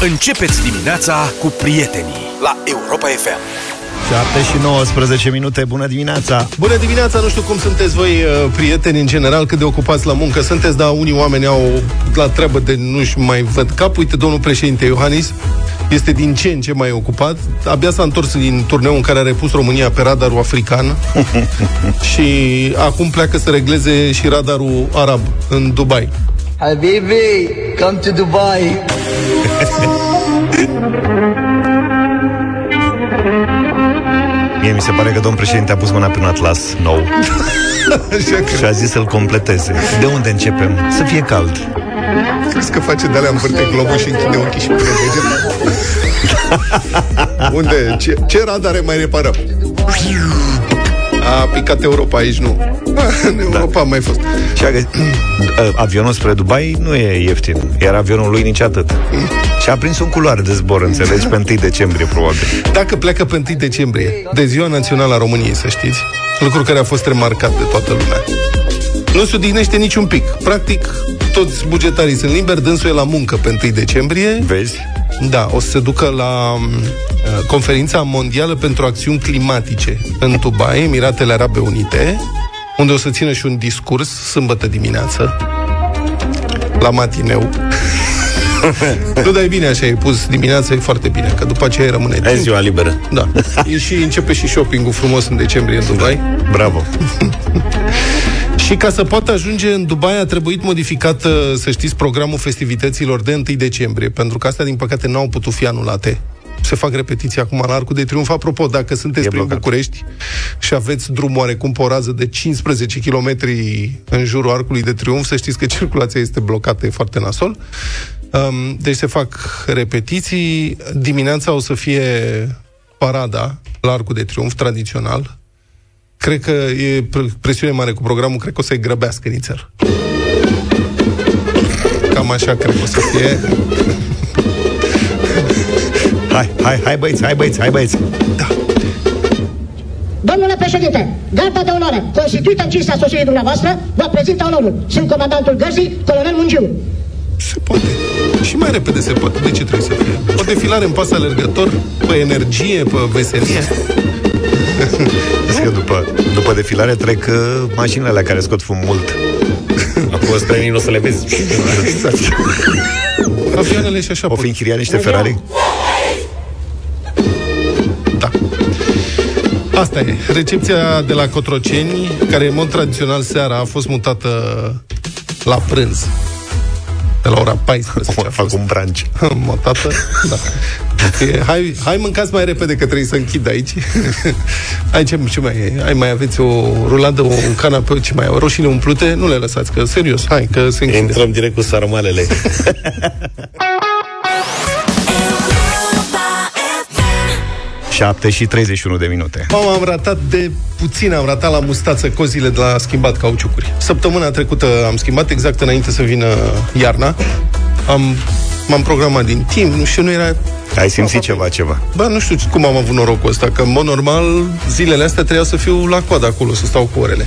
Începeți dimineața cu prietenii la Europa FM. 7 și 19 minute, bună dimineața! Bună dimineața, nu știu cum sunteți voi, uh, prieteni, în general, cât de ocupați la muncă sunteți, dar unii oameni au la treabă de nu-și mai văd cap. Uite, domnul președinte Iohannis este din ce în ce mai ocupat. Abia s-a întors din turneu în care a repus România pe radarul african și acum pleacă să regleze și radarul arab în Dubai. Habibi, come to Dubai. Mie mi se pare că domnul președinte a pus mâna pe un atlas nou Așa că și a zis să-l completeze. De unde începem? Să fie cald. crezi că face de-alea învârte globul și închide ochii și pune deget? Unde? Ce, ce radare mai reparăm? A picat Europa aici, nu. În Europa a mai fost. Și a găsit, avionul spre Dubai nu e ieftin, iar avionul lui nici atât. Și a prins un culoare de zbor, înțelegi, pe 1 decembrie, probabil. Dacă pleacă pe 1 decembrie, de Ziua Națională a României, să știți, lucru care a fost remarcat de toată lumea, nu se odihnește niciun pic. Practic, toți bugetarii sunt liberi, dânsul e la muncă pe 1 decembrie. Vezi? Da, o să se ducă la uh, conferința mondială pentru acțiuni climatice în Dubai, Emiratele Arabe Unite, unde o să țină și un discurs sâmbătă dimineață la matineu. nu, dar e bine așa, e pus dimineața, e foarte bine, că după aceea rămâne E timp. ziua liberă. Da. E și începe și shopping-ul frumos în decembrie în Dubai. Bravo! Și ca să poată ajunge în Dubai a trebuit modificat, uh, să știți, programul festivităților de 1 decembrie, pentru că astea, din păcate, nu au putut fi anulate. Se fac repetiții acum la Arcul de Triunf. Apropo, dacă sunteți E prin blocat. București și aveți drum oarecum pe o rază de 15 km în jurul Arcului de Triunf, să știți că circulația este blocată, e foarte nasol. Um, deci se fac repetiții. Dimineața o să fie parada la Arcul de Triunf, tradițional, Cred că e pre- presiune mare cu programul, cred că o să-i grăbească nițel. Cam așa cred că o să fie. Hai, hai, hai băieți, hai băieți, hai băieți! Domnule președinte, garda de onoare, constituită în cinstea sosirii dumneavoastră, vă prezintă onorul. Sunt comandantul gărzii, colonel Mungiu. Se poate. Și mai repede se poate. De ce trebuie să fie? O defilare în pas alergător, pe energie, pe veselie. Vezi că după, după defilare trec uh, mașinile alea care scot fum mult. Acum străinii nu o să le vezi. Exact. Avioanele și așa O pot. fi închiriat niște Ferrari? Asta e. Recepția de la Cotroceni, care în mod tradițional seara a fost mutată la prânz. De la ora 14 a Fac fost. un branch. Motată, da. E, hai, hai mâncați mai repede că trebuie să închid aici. Hai, ce, ce mai e? Hai, mai aveți o ruladă, o, un canapeu, ce mai e? Roșiile umplute? Nu le lăsați, că serios, hai, că se închide. Intrăm direct cu sarmalele. 7 și 31 de minute. Mama, am ratat de puțin, am ratat la mustață cozile de la schimbat cauciucuri. Săptămâna trecută am schimbat exact înainte să vină iarna. Am, m-am programat din timp, nu știu, nu era... Ai simțit ceva, ceva. Bă, nu știu cum am avut norocul ăsta, că în mod normal zilele astea trebuia să fiu la coadă acolo, să stau cu orele.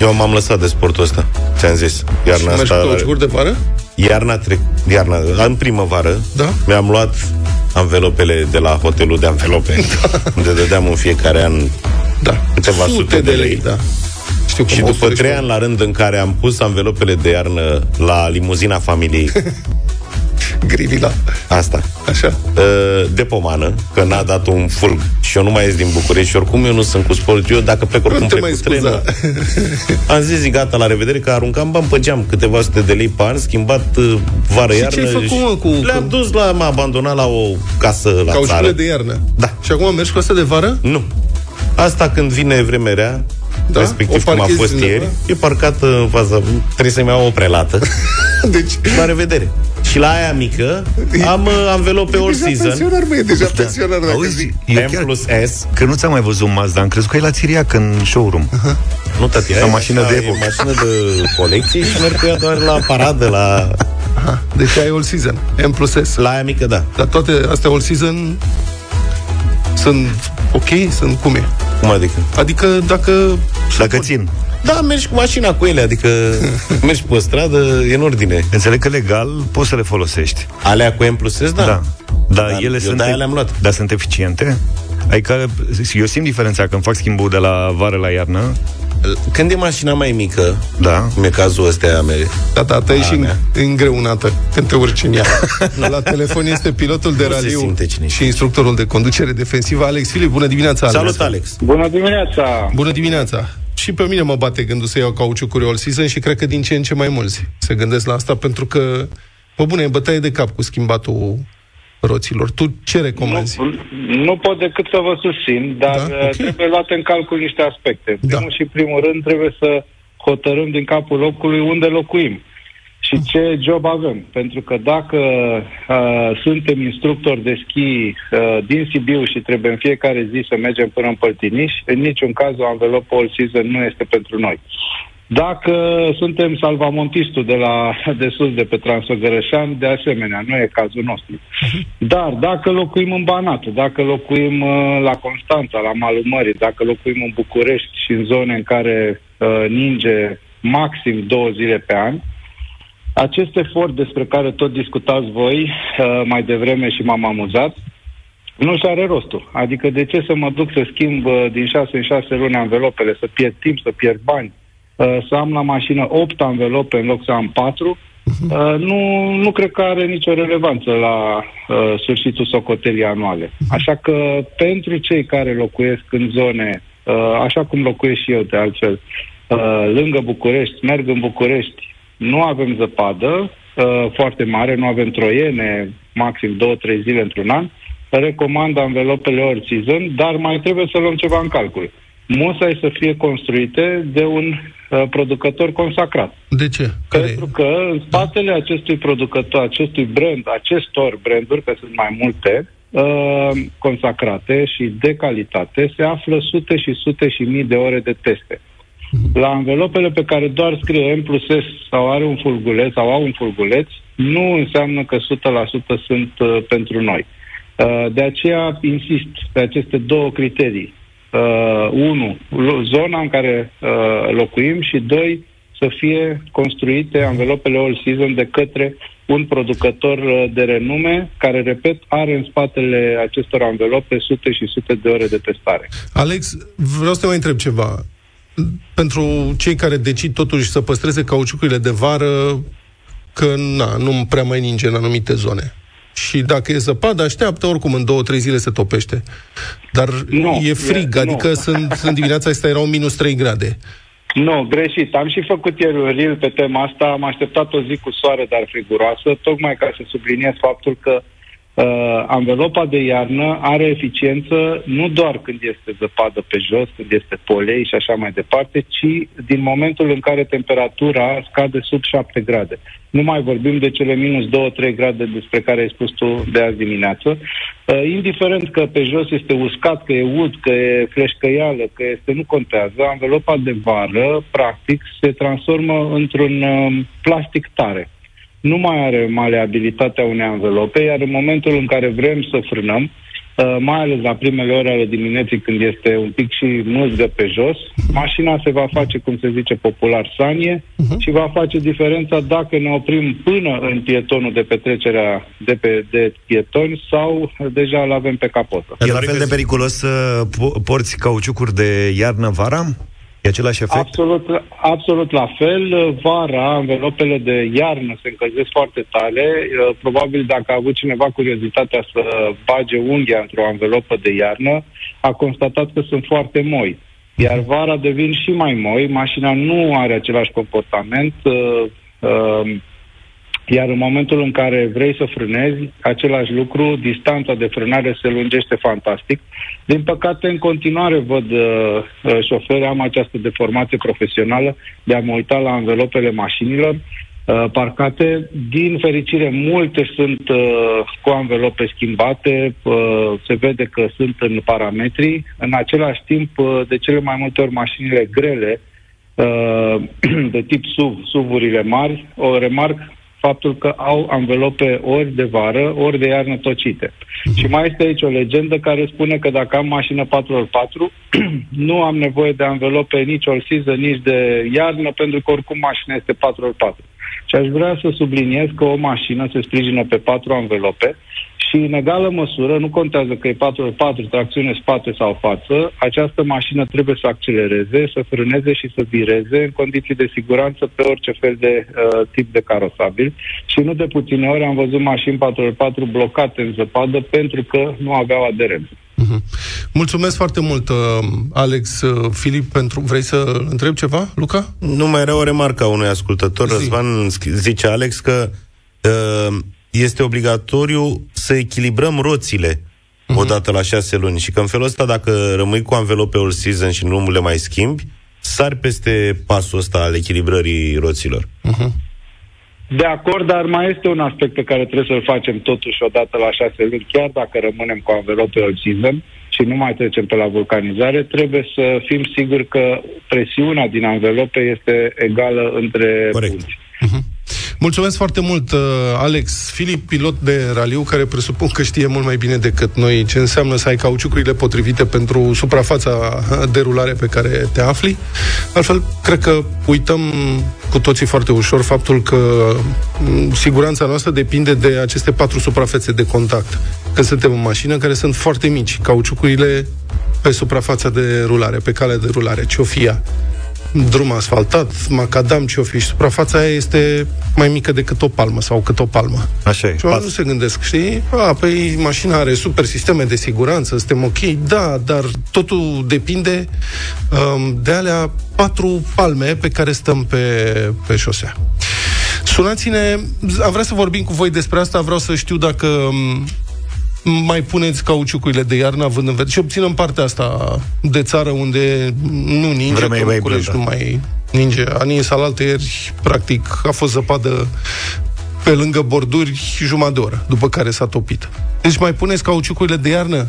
Eu m-am lăsat de sportul ăsta. Ți-am zis. Iarna Mergi cu asta... cauciucuri de vară? Iarna trec... Iarna... În primăvară Da. mi-am luat anvelopele de la hotelul de anvelope, unde dădeam în fiecare an Da. Câteva sute de lei. da. Știu cum și o după să trei le ani la rând în care am pus anvelopele de iarnă la limuzina familiei, Grivila. asta, Așa. uh, de pomană, că n-a dat un furg și eu nu mai ies din București și oricum eu nu sunt cu sport, eu dacă plec oricum Nu te plec mai cu trenul. scuza. Am zis, zi, gata, la revedere, că aruncam bani pe geam, câteva sute de lei pe an, schimbat uh, vară Și iarnă. ce ai făcut, mă, cu- Le-am cu- dus la, m-a abandonat la o casă la Cauciurile țară. de iarnă. Da. Și acum mergi cu asta de vară? Nu. Asta când vine vremea rea, Da? da? respectiv O cum a parchezi fost undeva? ieri, e parcat în faza... Trebuie să-mi iau o prelată. Deci... La revedere. Și la aia mică am uh, anvelope all Deja season. pensionar, mă, e deja pensionar. dacă Auzi, zic. eu M chiar plus S. că nu ți-am mai văzut Mazda, am crezut că e la Țiriac în showroom. Nu, tati, La aia e mașină așa, de e epocă. mașină de colecție și merg cu ea doar la paradă, la, Aha. Deci ai all season. M plus S. la aia mică, da. Dar toate astea all season sunt ok? Sunt cum e? Cum adică? Adică dacă... Dacă țin. Da, mergi cu mașina cu ele, adică mergi pe stradă, e în ordine. Înțeleg că legal poți să le folosești. Alea cu M plus S, da. Da. Dar Dar ele eu sunt, de-aia le-am luat. Dar sunt eficiente? Adică eu simt diferența când fac schimbul de la vară la iarnă. Când e mașina mai mică, Da. cum e cazul ăsta a mele, Da, da, ta e și mea. îngreunată când te urci în ea. La telefon este pilotul de Nu se raliu simte cine și instructorul de conducere defensivă, Alex Filip. Bună dimineața, Alex! Salut, Alex! Bună dimineața! Bună dimineața! Și pe mine mă bate gândul să iau cauciucuri all season și cred că din ce în ce mai mulți se gândesc la asta pentru că, bă bune, e bătaie de cap cu schimbatul roților. Tu ce recomanzi? Nu, nu pot decât să vă susțin, dar Da, da, ok. trebuie luate în calcul niște aspecte. În Da. primul și primul rând trebuie să hotărâm din capul locului unde locuim și ce job avem. Pentru că dacă uh, suntem instructori de schi uh, din Sibiu și trebuie în fiecare zi să mergem până în Păltiniș, în niciun caz o anvelopă all season nu este pentru noi. Dacă suntem salvamontistul de la de sus, de pe Transfăgărășan, de asemenea, nu e cazul nostru. Dar dacă locuim în Banat, dacă locuim uh, la Constanța, la malul mării, dacă locuim în București și în zone în care uh, ninge maxim două zile pe an, acest efort despre care tot discutați voi uh, mai devreme și m-am amuzat, nu și are rostul. Adică de ce să mă duc să schimb uh, din 6 în 6 luni anvelopele, să pierd timp, să pierd bani, uh, să am la mașină 8 anvelope în loc să am 4, uh, nu, nu cred că are nicio relevanță la uh, sfârșitul socotelii anuale. Așa că pentru cei care locuiesc în zone, uh, așa cum locuiesc și eu de altfel, uh, lângă București, merg în București, nu avem zăpadă uh, foarte mare, nu avem troiene, maxim 2-3 zile într-un an, recomand anvelopele all season, dar mai trebuie să luăm ceva în calcul. Musai să fie construite de un uh, producător consacrat. De ce? Care e? Pentru că în spatele acestui producător, acestui brand, acestor branduri, că sunt mai multe, uh, consacrate și de calitate, se află sute și sute și mii de ore de teste. La anvelopele pe care doar scrie M plus S sau are un fulguleț sau au un fulguleț, nu înseamnă că 100% sunt uh, pentru noi. Uh, de aceea insist pe aceste două criterii. Uh, unu, lo- zona în care uh, locuim și doi, să fie construite anvelopele all season de către un producător uh, de renume care, repet, are în spatele acestor anvelope sute și sute de ore de testare. Alex, vreau să te mai întreb ceva. Pentru cei care decid totuși să păstreze cauciucurile de vară, că na, nu prea mai ninge în anumite zone. Și dacă e zăpadă, așteaptă, oricum în două, trei zile se topește. Dar Nu, e frig, e- adică nu. sunt, în dimineața asta erau minus 3 grade. Nu, greșit. Am și făcut ieri un reel pe tema asta. Am așteptat o zi cu soare, dar friguroasă, tocmai ca să subliniez faptul că uh, anvelopa de iarnă are eficiență nu doar când este zăpadă pe jos, când este polei și așa mai departe, ci din momentul în care temperatura scade sub 7 grade. Nu mai vorbim de cele minus 2-3 grade despre care ai spus tu de azi dimineață. Uh, indiferent că pe jos este uscat, că e ud, că e fleșcăială, că este, nu contează, anvelopa de vară, practic, se transformă într-un uh, plastic tare nu mai are maleabilitatea unei anvelope, iar în momentul în care vrem să frânăm, uh, mai ales la primele ore ale dimineții când este un pic și mâzgă pe jos, mașina se va face, cum se zice popular, sanie și va face diferența dacă ne oprim până în pietonul de petrecerea de, pe, de pietoni sau deja îl avem pe capotă. E la fel de periculos să po- porți cauciucuri de iarnă vara? E același efect? Absolut, absolut la fel. Vara, anvelopele de iarnă se încălzesc foarte tare. Uh, Probabil dacă a avut cineva curiozitatea să bage unghia într-o anvelopă de iarnă, a constatat că sunt foarte moi. Iar vara devin și mai moi, mașina nu are același comportament, uh, uh, iar în momentul în care vrei să frânezi, același lucru, distanța de frânare se lungește fantastic. Din păcate, în continuare văd uh, uh, șoferi, am această deformație profesională de a mă uita la anvelopele mașinilor uh, parcate. Din fericire, multe sunt uh, cu anvelope schimbate, uh, se vede că sunt în parametri. În același timp, uh, de cele mai multe ori, mașinile grele, uh, de tip SUV, SUV-urile mari, o remarc faptul că au anvelope ori de vară, ori de iarnă tocite. Și mai este aici o legendă care spune că dacă am mașină 4x4, nu am nevoie de anvelope nici all season, nici de iarnă, pentru că oricum mașina este 4x4. Și aș vrea să subliniez că o mașină se sprijină pe patru anvelope și în egală măsură, nu contează că e 4x4, tracțiune spate sau față, această mașină trebuie să accelereze, să frâneze și să vireze în condiții de siguranță pe orice fel de uh, tip de carosabil. Și nu de puține ori am văzut mașini 4x4 blocate în zăpadă pentru că nu aveau aderență. Uh-huh. Mulțumesc foarte mult, uh, Alex. Uh, Filip, pentru... vrei să întreb ceva, Luca? Nu mai era o remarcă a unui ascultător. Zi. Răzvan zice Alex că uh, este obligatoriu să echilibrăm roțile uh-huh. odată la șase luni și că în felul ăsta, dacă rămâi cu anvelope all season și nu le mai schimbi, sari peste pasul ăsta al echilibrării roților. Uh-huh. De acord, dar mai este un aspect pe care trebuie să-l facem totuși odată la șase luni, chiar dacă rămânem cu anvelope all season și nu mai trecem pe la vulcanizare, trebuie să fim siguri că presiunea din anvelope este egală între Corect. punți. Uh-huh. Mulțumesc foarte mult, uh, Alex Filip, pilot de raliu, care presupun că știe mult mai bine decât noi ce înseamnă să ai cauciucurile potrivite pentru suprafața de rulare pe care te afli. Altfel, cred că uităm cu toții foarte ușor faptul că m, siguranța noastră depinde de aceste patru suprafețe de contact. Când suntem în mașină, care sunt foarte mici, cauciucurile pe suprafața de rulare, pe calea de rulare, ce o fie ea drum asfaltat, macadam, ce o fi, și suprafața aia este mai mică decât o palmă sau cât o palmă. Așa e. Și oamenii nu se gândesc, știi? A, păi mașina are super sisteme de siguranță, suntem ok, da, dar totul depinde um, de alea patru palme pe care stăm pe, pe șosea. Sunați-ne, am vrea să vorbim cu voi despre asta, vreau să știu dacă um, mai puneți cauciucurile de iarnă, având în vedere, și obținem partea asta de țară unde nu ninge, Vremea e că mai București blândă. nu mai ninge. A nins alaltă ieri, practic, a fost zăpadă pe lângă borduri jumătate de oră, după care s-a topit. Deci mai puneți cauciucurile de iarnă?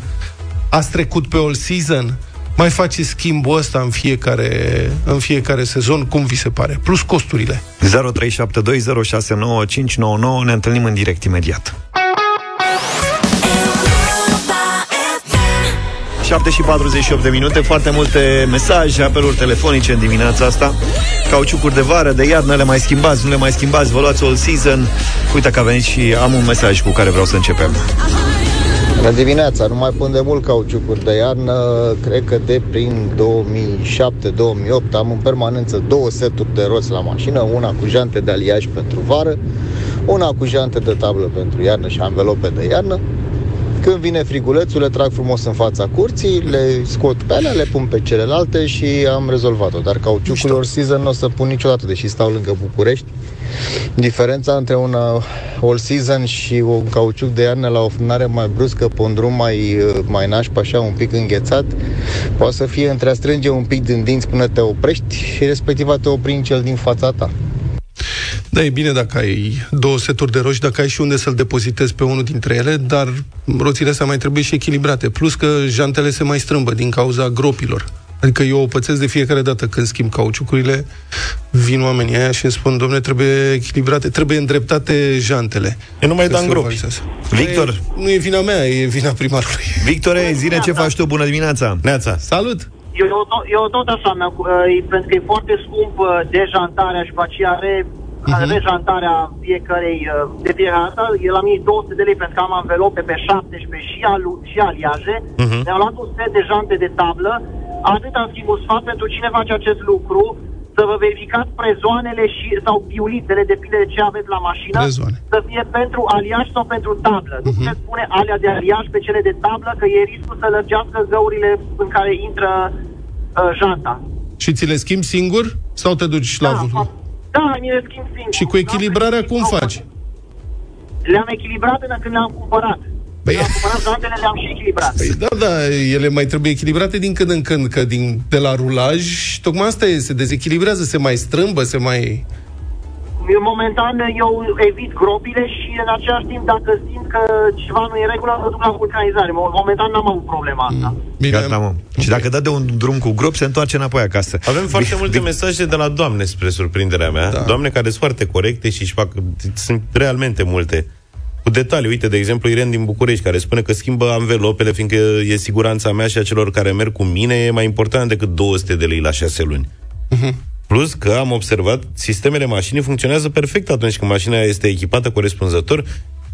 Ați trecut pe all season? Mai faceți schimbul ăsta în fiecare, în fiecare sezon? Cum vi se pare? Plus costurile. 0372069599 ne întâlnim în direct imediat. 7 și 48 de minute, foarte multe mesaje, apeluri telefonice în dimineața asta. Cauciucuri de vară, de iarnă, le mai schimbați, nu le mai schimbați, vă luați all season. Uite că a venit și am un mesaj cu care vreau să începem. Bună dimineața, nu mai pun de mult cauciucuri de iarnă, cred că de prin 2007-2008 am în permanență două seturi de roți la mașină, una cu jante de aliaj pentru vară, una cu jante de tablă pentru iarnă și anvelope de iarnă. Când vine frigulețul, le trag frumos în fața curții, le scot pe alea, le pun pe celelalte și am rezolvat-o. Dar cauciucul all season nu o să pun niciodată, deși stau lângă București. Diferența între un uh, all season și un cauciuc de iarnă la o frânare mai bruscă, pe un drum mai, uh, mai nașp, așa, un pic înghețat, poate să fie între a strânge un pic din dinți până te oprești și respectiv a te opri în cel din fața ta. Da, e bine dacă ai două seturi de roți, dacă ai și unde să-l depozitezi pe unul dintre ele, dar roțile astea mai trebuie și echilibrate. Plus că jantele se mai strâmbă din cauza gropilor. Adică eu o pățesc de fiecare dată când schimb cauciucurile, vin oamenii aia și îmi spun, domne, trebuie echilibrate, trebuie îndreptate jantele. Eu nu mai Că dam se gropi. valizează. Victor. E, nu e vina mea, e vina primarului. Victore, zine ce faci tu, bună dimineața! Neața. Salut! Eu, tot- eu tot așa, mi-a, cu- e, pentru că e foarte scump uh, dejantarea și după aceea re, uh-huh. rejantarea fiecarei, uh, de fiecare dată, e la 1200 de lei pentru că am anvelope pe 17 și, alu, și aliaje. Uh-huh. Mi-am luat un set de jante de tablă, atât am schimb un sfat pentru cine face acest lucru, să vă verificați prezoanele și, sau piulitele, depinde de ce aveți la mașină, Prezoane. să fie pentru aliaj sau pentru tablă. Nu puteți pune alea de aliaj pe cele de tablă, că e riscul să lărgească găurile în care intră uh, janta. Și ți le schimbi singur sau te duci la... Da, fa- da, mi le schimb singur. Și cu echilibrarea cum Am- faci? Le-am echilibrat până când le-am cumpărat. Păi- Le-am cumpărat jantele, le-am și echilibrat. Păi da, da, ele mai trebuie echilibrate din când în când, că din, de la rulaj, tocmai asta e, se dezechilibrează, se mai strâmbă, se mai... Eu, momentan eu evit gropile și în același timp dacă simt că ceva nu e în regulă, mă duc la vulcanizare. Mo- Momentan n-am avut problema asta. Bine, Gata, mă. Și dacă dă de un drum cu grop, se întoarce înapoi acasă. Avem foarte Vic- multe Vic- mesaje de la doamne, spre surprinderea mea. Da. Da. Doamne care sunt foarte corecte și își fac... Sunt realmente multe. Cu detalii, uite, de exemplu, Irene din București, care spune că schimbă anvelopele, fiindcă e siguranța mea și a celor care merg cu mine, e mai important decât 200 de lei la 6 luni. Plus că am observat, sistemele mașinii funcționează perfect atunci când mașina este echipată corespunzător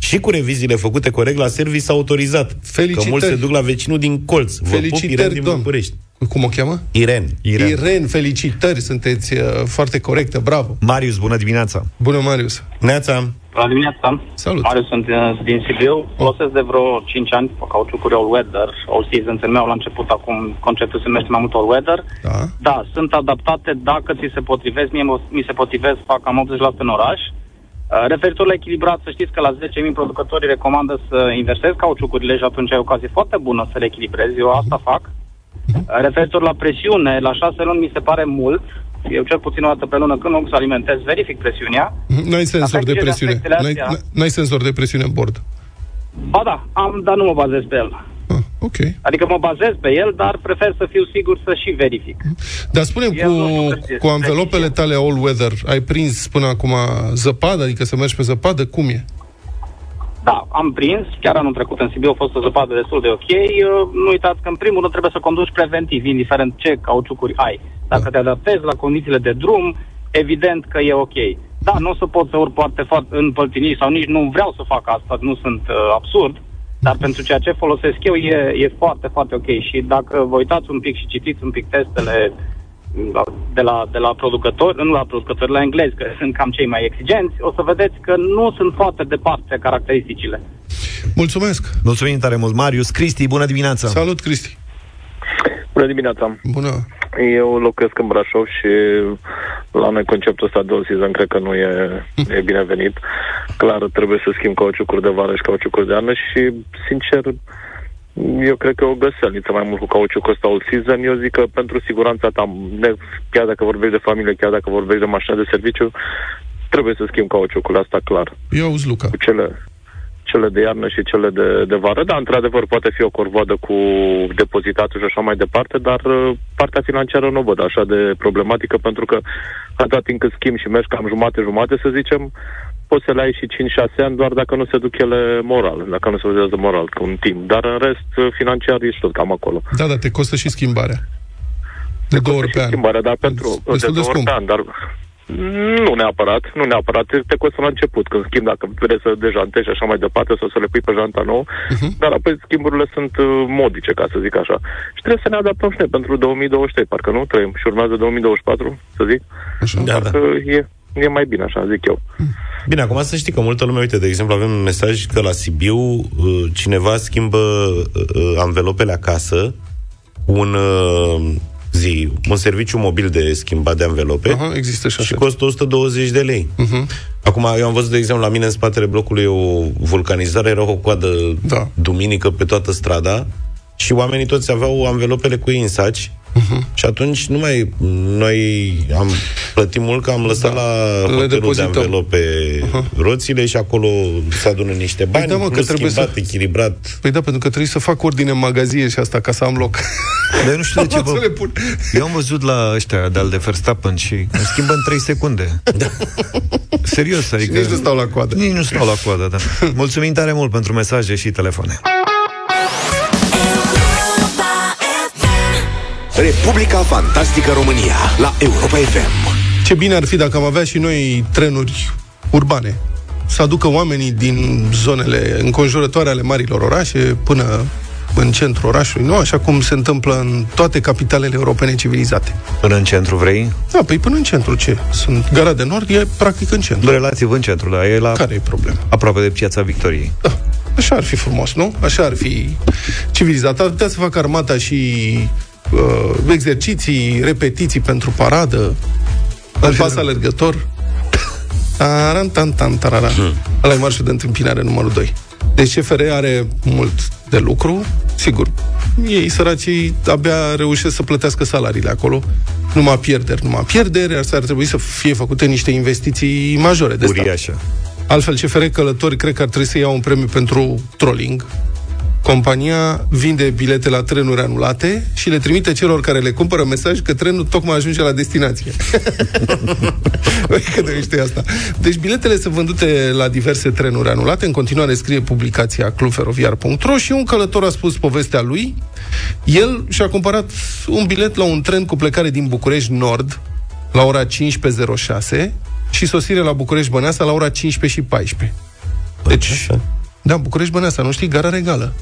și cu reviziile făcute corect la service autorizat. Felicitări. Că mulți se duc la vecinul din colț. Vă pup, Irene Felicitări, din domn. București. Cum o cheamă? Iren. Iren. Iren, felicitări, sunteți uh, foarte corectă, bravo. Marius, bună dimineața! Bună, Marius. Neața. Bună dimineața! Salut. Marius, sunt uh, din Sibiu. Folosesc de vreo 5 ani pe cauciucuri all weather, all seasons în meu. La început, acum, conceptul se numește mai mult all weather. Da. Da, sunt adaptate dacă ți se potrivesc. Mie mă- mi se potrivesc, fac cam 80% în oraș. Uh, Referitor la echilibrat, să știți că la 10.000 producătorii recomandă să inversezi cauciucurile și atunci ai ocazie foarte bună să le echilibrezi. Eu asta fac. Uh, Referitor la presiune, la 6 luni mi se pare mult. Eu cel puțin o dată pe lună când mă duc să alimentez, verific presiunea. Mhm, N-ai senzor Dacă de ai grijă de presiune. aspectele N-ai, astea- n-ai senzor de presiune în bord. Ba da, am, dar nu mă bazez pe el. Ah, ok. Adică mă bazez pe el, dar prefer să fiu sigur să și verific. Dar spune Eu nu știu cu, cât este cu anvelopele precizie. tale all weather, ai prins până acum zăpadă, adică să mergi pe zăpadă? Cum e? Da, am prins, chiar anul trecut în Sibiu a fost o zăpadă destul de ok. Uh, Nu uitați că în primul rând trebuie să conduci preventiv, indiferent ce cauciucuri ai. Dacă te adaptezi la condițiile de drum, evident că e ok. Da, nu o să pot să urc foarte, foarte în păltinii sau nici nu vreau să fac asta, nu sunt uh, absurd, dar pentru ceea ce folosesc eu e, e foarte, foarte ok. Și dacă vă uitați un pic și citiți un pic testele la- de la, de la producători, nu la producători, la englezi, că sunt cam cei mai exigenți, o să vedeți că nu sunt foarte departe caracteristicile. Mulțumesc! Mulțumim tare mult, Marius. Cristi, bună dimineața! Salut, Cristi! Bună dimineața! Bună! Eu locuiesc în Brașov și la noi conceptul ăsta de all season cred că nu e, e binevenit. Clar, trebuie să schimb cauciucuri de vară și cauciucuri de iarnă și, sincer, eu cred că e o găselniță mai mult cu cauciucul ăsta all season. Eu zic că pentru siguranța ta, ne- chiar dacă vorbești de familie, chiar dacă vorbești de mașină de serviciu, trebuie să schimb cauciucul asta clar. Eu auzi, Luca. Cu cele, cele de iarnă și cele de, de vară. Da, într-adevăr, poate fi o corvoadă cu depozitatul și așa mai departe, dar uh, partea financiară nu o văd așa de problematică, pentru că atâta timp cât schimbi și mergi cam jumate-jumate, să zicem, poți să le ai și 5-6 ani doar dacă nu se duc ele moral, dacă nu se vedează moral cu un timp. Dar în rest, uh, financiar ești tot cam acolo. Da, da, te costă și schimbarea. De două ori pe an. Schimbarea, dar pentru Destul de de două ori scump. pe an, dar nu neapărat, nu neapărat. Te, te costă la început, când schimbi, dacă vrei să dejantezi și așa mai departe, sau să le pui pe janta nouă, Mhm. dar apoi schimburile sunt uh, modice, ca să zic așa. Și trebuie să ne adaptăm și noi pentru 2023, parcă nu trăim și urmează 2024, să zic. Așa. Da, da. Parcă e, e mai bine așa, zic eu. Bine, acum să știi că multă lume, uite, de exemplu, avem un mesaj că la Sibiu uh, cineva schimbă uh, anvelopele acasă cu un uh, zi, un serviciu mobil de schimbat de anvelope Aha, există și și așa. costă 120 de lei. Uh-huh. Acum, eu am văzut, de exemplu, la mine în spatele blocului e o vulcanizare, era o coadă Da. duminică pe toată strada și oamenii toți aveau anvelopele cu ei în saci Uh-huh. și atunci nu mai noi am plătit mult că am lăsat Da. la Le hotelul de depozităm. anvelope roțile și acolo se adună niște bani, da, mă, că plus trebuie schimbat, să- echilibrat. Păi da, pentru că trebuie să fac ordine în magazie și asta ca să am loc. Dar eu nu știu de ce Să le vă... pun. Eu am văzut la ăștia de-al de Verstappen și îmi schimbă în 3 secunde. Serios, adică... nici nu stau la coadă. Nici nu stau la coadă, da. Mulțumim tare mult pentru mesaje și telefoane. Republica Fantastică România la Europa FM. Ce bine ar fi dacă am avea și noi trenuri urbane. Să aducă oamenii din zonele înconjurătoare ale marilor orașe până în centrul orașului, nu? Așa cum se întâmplă în toate capitalele europene civilizate. Până în centru vrei? Da, păi până în centru ce? Sunt Gara de Nord, e practic în centru. Relativ în centru, da, e la Care e problema? aproape de piața Victoriei. Da, așa ar fi frumos, nu? Așa ar fi civilizat. Ar putea să facă armata și uh, exerciții, repetiții pentru paradă, în pas alergător. Taran, tan, tan, tarara. Ăla e marșul de întâmpinare numărul 2. Deci CFR are mult de lucru, sigur. Ei, săracii, abia reușesc să plătească salariile acolo. Numai pierderi, numai pierderi, asta ar trebui să fie făcute niște investiții majore de stat. Uriașă. Altfel, CFR Călători cred că ar trebui să ia un premiu pentru trolling. Compania vinde bilete la trenuri anulate și le trimite celor care le cumpără mesaj că trenul tocmai ajunge la destinație. Băi, cât de mișto e asta. Deci biletele sunt vândute la diverse trenuri anulate. În continuare scrie publicația clubferoviar.ro și un călător a spus povestea lui. El și-a cumpărat un bilet la un tren cu plecare din București Nord la ora 15.06 și sosire la București Băneasa la ora 15 și 14. Deci, da, București Băneasa, nu știi? Gara Regală.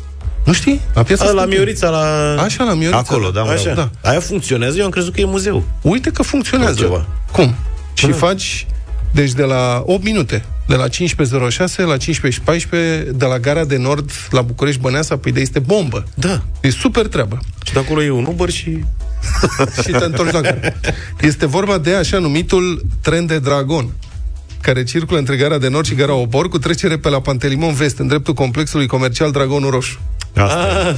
Nu știi? La piața A, la Stâmpului. Miorița, la... Așa, la Miorița. Acolo, da, mă, Așa. da. Aia funcționează? Eu am crezut că e muzeu. Uite că funcționează. Ceva. Cum? Și faci, deci de la 8 minute, de la 15.06 la 15.14, de la Gara de Nord la București Băneasa, păi de este bombă. Da. E super treabă. Și de acolo e un Uber și... și te întorci la gara. Este vorba de așa numitul tren de dragon care circulă între gara de nord și gara Obor cu trecere pe la Pantelimon Vest, în dreptul complexului comercial Dragonul Roșu. Asta. Ah,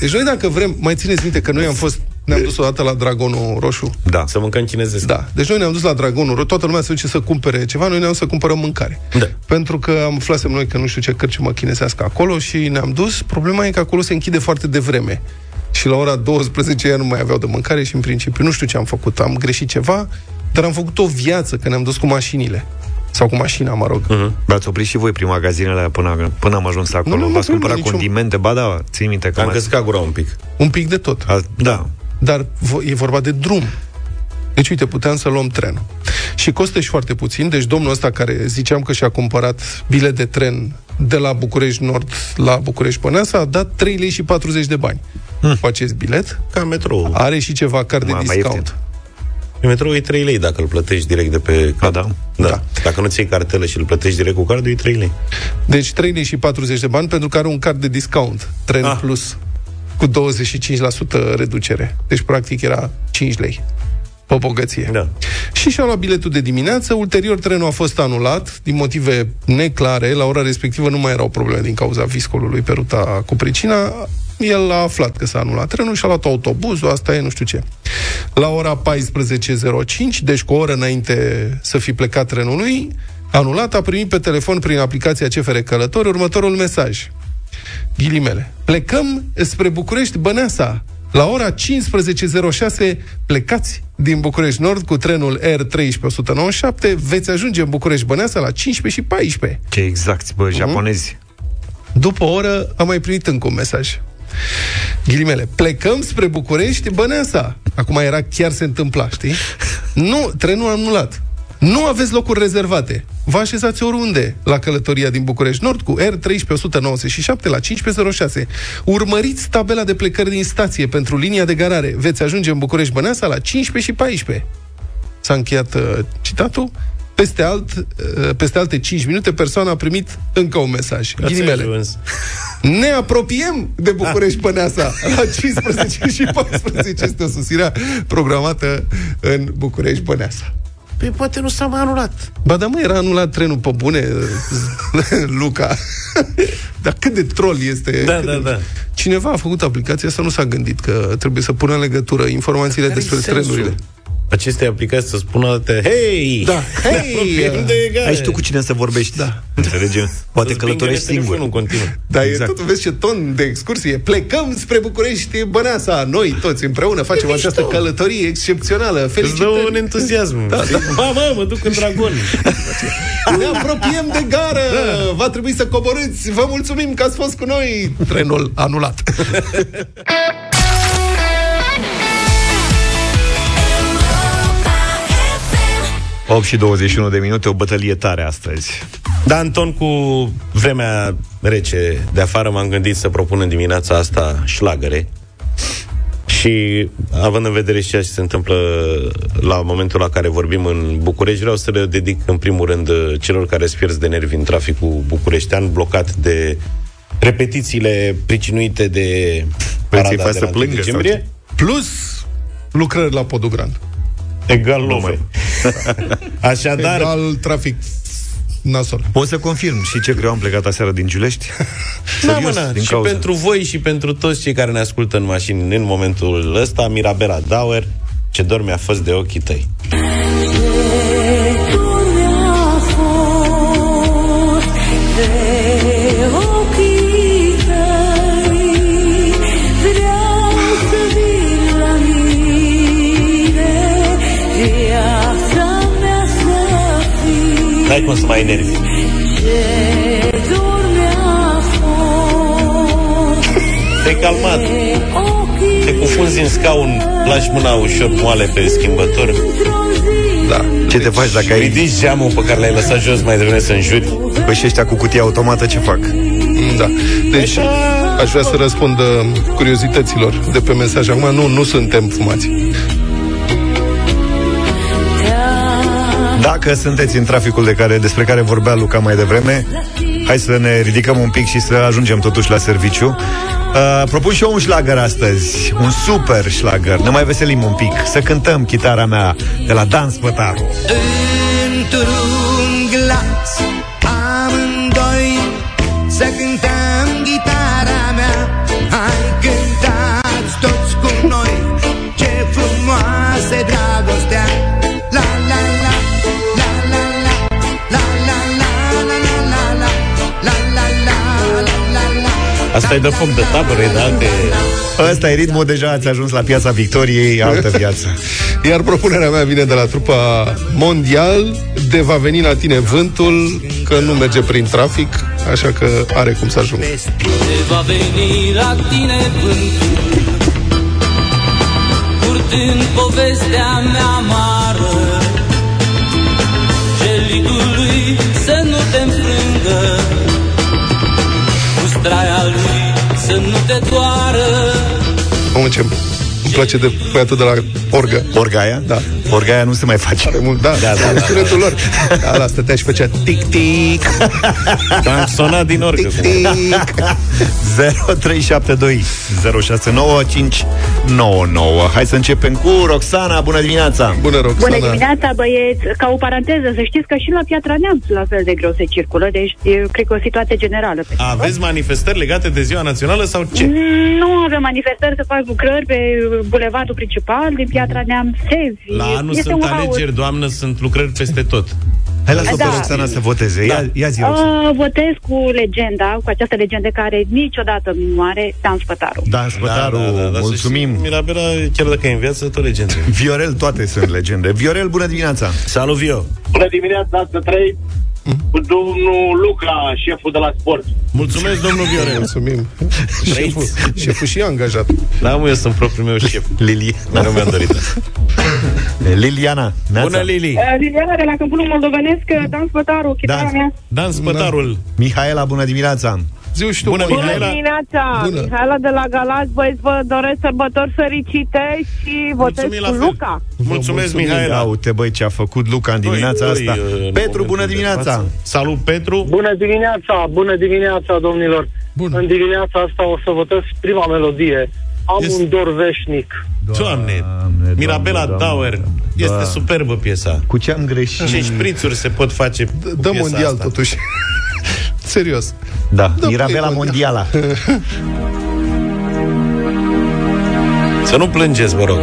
Deci noi dacă vrem, mai țineți minte că noi am fost, ne-am dus odată la Dragonul Roșu. Da. să mâncăm chinezesc. Da. Deci noi ne-am dus la Dragonul Roșu, toată lumea se duce să cumpere ceva, noi ne-am dus să cumpărăm mâncare. Da. Pentru că am aflasem noi că nu știu ce cărciumă chinesească acolo și ne-am dus. Problema e că acolo se închide foarte devreme. Și la ora 12 ea nu mai aveau de mâncare și în principiu nu știu ce am făcut. Am greșit ceva, dar am făcut o viață că ne-am dus cu mașinile. Sau cu mașina, mă rog. Uh-huh. V-ați oprit și voi prin magazinele alea până, până am ajuns acolo. Nu, nu, V-ați nu, cumpărat niciun- condimente? Ba da, țin minte că Am mai- căscat gura un pic. Un pic de tot. A, da. Dar vo- e vorba de drum. Deci, uite, puteam să luăm trenul. Și costă și foarte puțin. Deci, domnul ăsta care ziceam că și-a cumpărat bilet de tren de la București Nord la București Băneasa, a dat 3 lei și 40 de bani hmm. cu acest bilet. Ca metrou. Are și ceva card de Mai- mai discount. Ieftin. Metrou e 3 lei dacă îl plătești direct de pe card. da? da. Da. Dacă nu ți iei cartelă și îl plătești direct cu cardul, e 3 lei. Deci 3 lei și 40 de bani pentru că are un card de discount, Tren Ah. ah. Plus, cu 25% reducere. Deci, practic, era 5 lei pe bogăție. Da. Și și-a luat biletul de dimineață, ulterior trenul a fost anulat, din motive neclare, la ora respectivă nu mai erau probleme din cauza viscolului pe ruta cu pricina, el a aflat că s-a anulat trenul și a luat autobuzul, asta e nu știu ce. La ora 14.05, deci cu o oră înainte să fi plecat trenul lui, anulat, a primit pe telefon prin aplicația CFR Călători următorul mesaj. Ghilimele. Plecăm spre București, Băneasa. La ora 15.06 plecați din București Nord cu trenul R13197, veți ajunge în București Băneasa la 15 și 14. Ce exact, bă, japonezi. După o oră am mai primit încă un mesaj. Ghilimele, plecăm spre București, Băneasa. Acum era chiar se întâmpla, știi? Nu, trenul anulat. Nu aveți locuri rezervate. Vă așezați oriunde la călătoria din București Nord cu R13197 la 1506. Urmăriți tabela de plecări din stație pentru linia de garare. Veți ajunge în București Băneasa la 15 și 14. S-a încheiat uh, citatul. Peste, alt, uh, peste alte 5 minute, persoana a primit încă un mesaj. Ați Ghilimele. ajuns. Ne apropiem de București Băneasa la 15 și 14 este o susținere programată în București Băneasa. Păi poate nu s-a mai anulat. Ba da, mă, era anulat trenul pe bune, Luca. Dar cât de troll este. Da, cât da, de... da. Cineva a făcut aplicația asta, nu s-a gândit că trebuie să pună în legătură informațiile Care-i despre sensul? Trenurile. Aceste aplicații să spună Hei! Da, Ne hei! apropiem de gare. Ai și tu cu cine să vorbești. Da. Înțelegem? Poate Îți călătorești pingă singur. telefonul continuu. Dar exact. Exact. e tot, vezi ce ton de excursie. Plecăm spre București, Băneasa. Noi toți împreună facem această călătorie excepțională. Îți dă Felicitări! un entuziasm. Da, da. Ba, mă, mă duc în dragon. Ne apropiem de gară! Da. Va trebui să coborâți! Vă mulțumim că ați fost cu noi! Trenul anulat. 8 și 21 de minute, o bătălie tare astăzi. Da, în ton cu vremea rece de afară m-am gândit să propun în dimineața asta șlagăre. Și având în vedere și ceea ce se întâmplă la momentul la care vorbim în București, vreau să le dedic în primul rând celor care îți pierzi de nervi în traficul bucureștean, blocat de repetițiile pricinuite de Păi ți-i parada faci de să la 1 plângă, decembrie. sau Plus lucrări la Podul Grand. Egal love. Așadar, Egal trafic nasol. Pot să confirm și ce greu am plecat aseară din Giulești? Da, Serios, mă, na, din și cauza. pentru voi și pentru toți cei care ne ascultă în mașini în momentul ăsta, Mirabela Dauer, ce dor mi-a fost de ochii tăi. N-ai cum să mai enervi. Te-ai calmat. Te cufunzi în scaun, lași mâna ușor moale pe schimbător. Da. Ce te faci dacă ai... Ridici geamul pe care l-ai lăsat jos mai devreme să înjuri. Păi și ăștia cu cutia automată ce fac? Da. Deci, aș vrea să răspund uh, curiozităților de pe mesaj. Acum, nu, nu suntem fumați. Dacă sunteți în traficul de care, despre care vorbea Luca mai devreme, hai să ne ridicăm un pic și să ajungem totuși la serviciu. Uh, propun și eu un șlagăr astăzi, un super șlagăr. Ne mai veselim un pic, să cântăm chitara mea de la Dan Spătaru. Într-un Asta e de foc de tabără, e de alte... Ăsta e ritmul, deja ați ajuns la piața Victoriei, altă viață. Iar propunerea mea vine de la trupa Mondial de va veni la tine vântul, că nu merge prin trafic, așa că are cum să ajungă. Te va veni la tine vântul Purtând povestea mea amară să nu te doară. Mamă, ce îmi place de băiatul de la Orga. Orgaia? Da. Orgaia nu se mai face. Are mult, da, da, da, da. sunetul lor. Da, la stătea și făcea tic-tic. Am sonat din orgă. Tic-tic. 0372 069599. Hai să începem cu Roxana. Bună dimineața! Bună, Roxana. Bună dimineața, băieți! Ca o paranteză, să știți că și la Piatra Neamț la fel de greu se circulă, deci e, cred că o situație generală. Pe Aveți manifestări legate de ziua națională sau ce? Mm, Nu avem manifestări să fac lucrări pe bulevardul principal din Piatra Neamț, Sevi. La anul Este sunt un haos. alegeri, doamnă, sunt lucrări peste tot. Hai lasă Da. pe Roxana să voteze. Ia, ia zi, Roxana. Uh, votez cu legenda, cu această legendă care niciodată nu moare, Dan Spătaru. Dan Spătaru, mulțumim. să știi, Mirabela, chiar dacă e în viață, tot legendă. Viorel, toate sunt legende. Viorel, bună dimineața! Salut, Vio! Bună dimineața, să trăi cu domnul Luca, șeful de la sport. Mulțumesc, domnul Viorel. Mulțumim. Șeful, șeful și angajat. Da, mă, eu sunt propriul meu șef. Lili. Dar nu mi-am dorit asta. Liliana, neața. Bună, Lili! Uh, Liliana de la Câmpul Moldovenesc, Dan Spătaru, chitara Dan. mea. Dan Spătarul. Mihaela, bună dimineața! Ziu și tu, Bună, Monica. Mihaela. dimineața! Bună. Mihaela de la Galați, băieți, vă doresc sărbători fericite și votez Mulțumim la cu fel. Luca. Mulțumesc, mulțumim. Ia Mihaela. uite, băi, ce a făcut Luca în dimineața Doi, asta. doi, în Petru, bună momentul de dimineața! față. Salut, Petru! Bună dimineața, bună dimineața, domnilor. Bună. În dimineața asta o să votez prima melodie. Am Este- un dor veșnic. Doamne! Doamne, Mirabela Doamne, Dauer. Doamne. Este Da. superbă piesa. Cu ce am greșit? Ce șprițuri se pot face cu Dă piesa mondial, asta. totuși. Serios. Da, Da, Mirabela play Mondiala. Să nu plângeți, vă rog.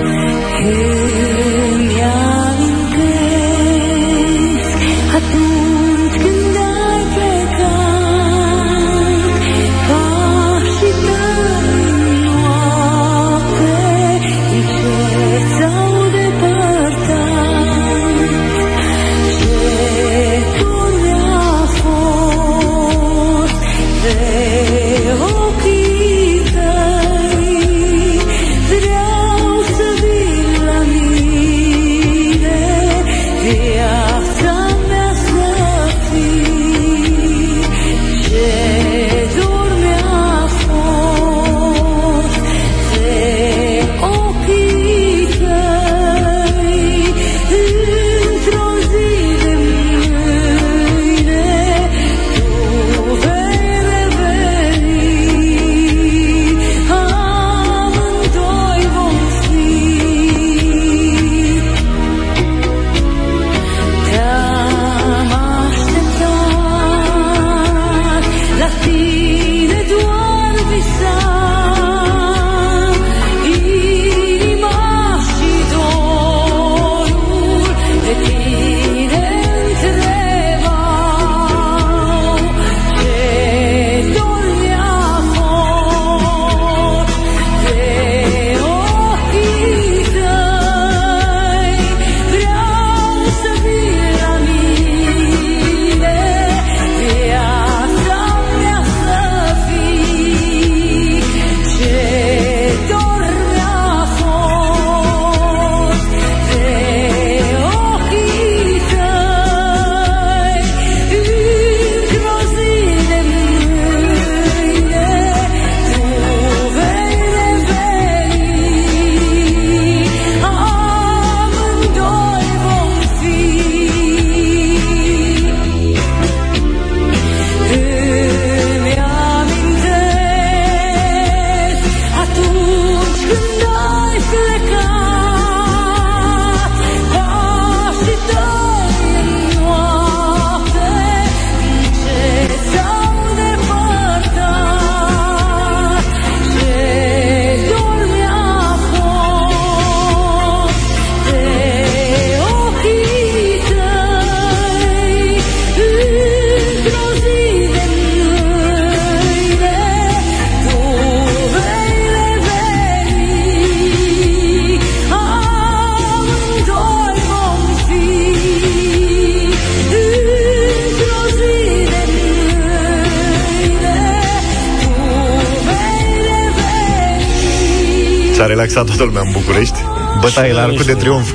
Arcul de triumf.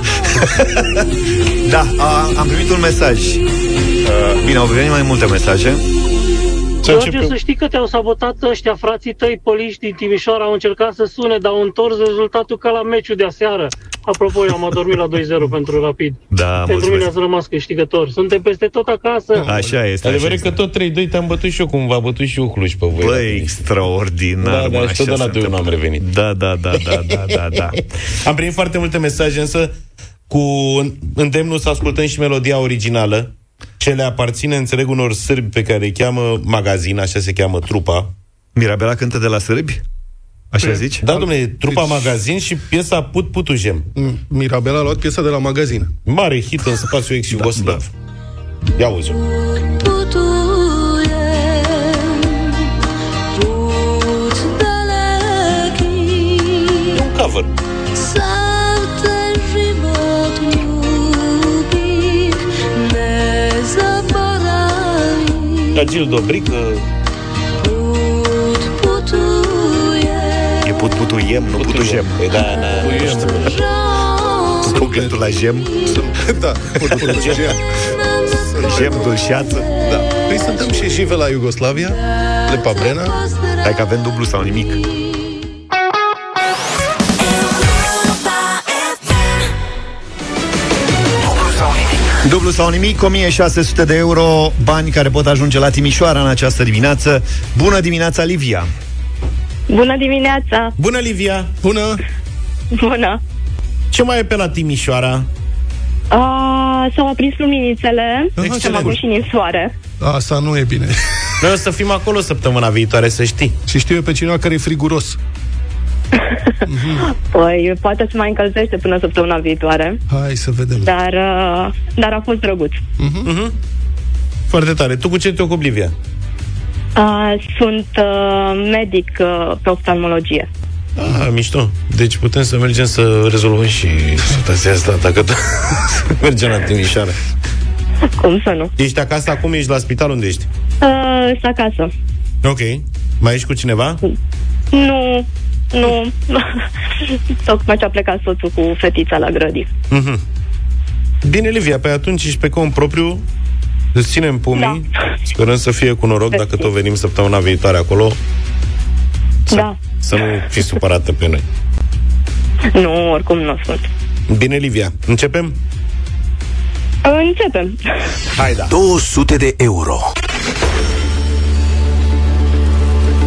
da, a, am primit un mesaj. Uh, bine, au venit mai multe mesaje. George, să știi că te-au sabotat ăștia, frații tăi poliști din Timișoara, au încercat să sune, dar au întors rezultatul ca la meciul de aseară. Apropo, eu am adormit la 2-0 pentru Rapid. Da, Pentru mulțumesc. mine ați rămas câștigător. Suntem peste tot acasă. Așa este. Adevărat că tot 3-2 te-am bătut și eu cum v-a bătut și eu Cluj pe voi. Băi, extraordinar. Da, mă, da, și tot de așa la se 2 nu am întâmplă. revenit. Da, da, da, da, da, da, da. Am primit foarte multe mesaje, însă cu îndemnul să ascultăm și melodia originală. Ce le aparține, înțeleg, unor sârbi pe care îi cheamă magazin, așa se cheamă trupa. Mirabela cântă de la sârbi? Așa zici? Da, domnule, trupa magazin și piesa Put Putujem. Mm, Mirabel a luat piesa de la magazin. Mare hit în spațiu ex-iugoslav. Da, Ia uzi E un cover. Agil Dobrică E put putuiem, nu putujem. Păi da, da. Cu gândul la jem. da, Jem, dulceață. Da. Păi suntem și jive la Iugoslavia, de Pabrena. Hai că avem dublu sau nimic. Dublu sau nimic, 1600 de euro, bani care pot ajunge la Timișoara în această dimineață. Bună dimineața, Livia! Bună dimineața! Bună, Livia! Bună! Bună! Ce mai e pe la Timișoara? A, s-au aprins luminițele și am Excelent. avut și ninsoare. Asta nu e bine. Noi o să fim acolo săptămâna viitoare, să știi. Și știu eu pe cineva care e friguros. Păi, poate se mai încălzește până săptămâna viitoare, Hai să vedem. dar, uh, dar a fost drăguț. Uh-huh. Foarte tare. Tu cu ce te ocupi, Livia? Uh, sunt uh, medic uh, pe oftalmologie. Ah, mișto. Deci putem să mergem să rezolvăm și situația asta, dacă tot mergem la Timișoara. Cum să nu? Ești acasă acum, ești la spital, unde ești? Uh, sunt acasă. Ok. Mai ești cu cineva? Nu, nu. Tocmai ce a plecat soțul cu fetița la grădi. Mhm. Bine, Livia, pe atunci ești pe cont propriu, îți ținem pumnii, da. sperăm să fie cu noroc dacă tot venim săptămâna viitoare acolo, Da. să nu fii supărată pe noi. Nu, oricum nu sunt. Bine, Livia, începem? Începem. Hai da. 200 de euro.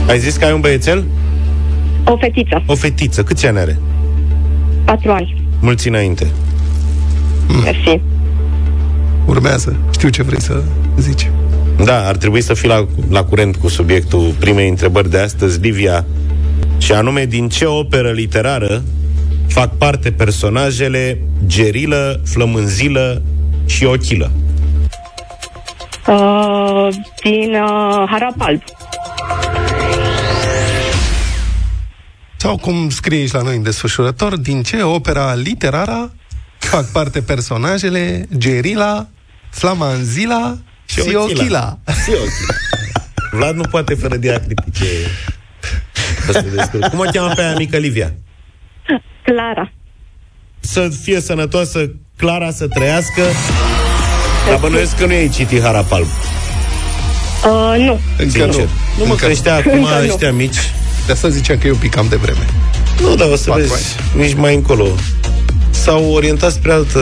Ai zis că ai un băiețel? O fetiță, O fetiță. Câți ani are? patru ani. Mulți înainte. Mersi. Urmează. Știu ce vrei să zici. Da, ar trebui să fii la, la curent cu subiectul primei întrebări de astăzi, Livia, și anume din ce operă literară fac parte personajele Gerilă, Flămânzilă și Ochilă. Uh, din uh, Harapalb. Sau cum scrie aici la noi în desfășurător, din ce opera literară fac parte personajele Gerila, Flamanzila și, Ochila. Ochila. Și Ochila. Vlad nu poate fără diacritice. Să se descurce. Cum o cheamă pe aia mică Livia? Clara. Să fie sănătoasă, Clara să trăiască. Dar bănuiesc că nu ai citit Harapalb. Uh, nu. Încă Sincer. nu. Nu mă Încă crește nu. acum Încă nu. ăștia mici. De asta ziceam că eu picam de vreme. Nu, dar o să Patru vezi nici mai încolo. S-au orientat spre altă...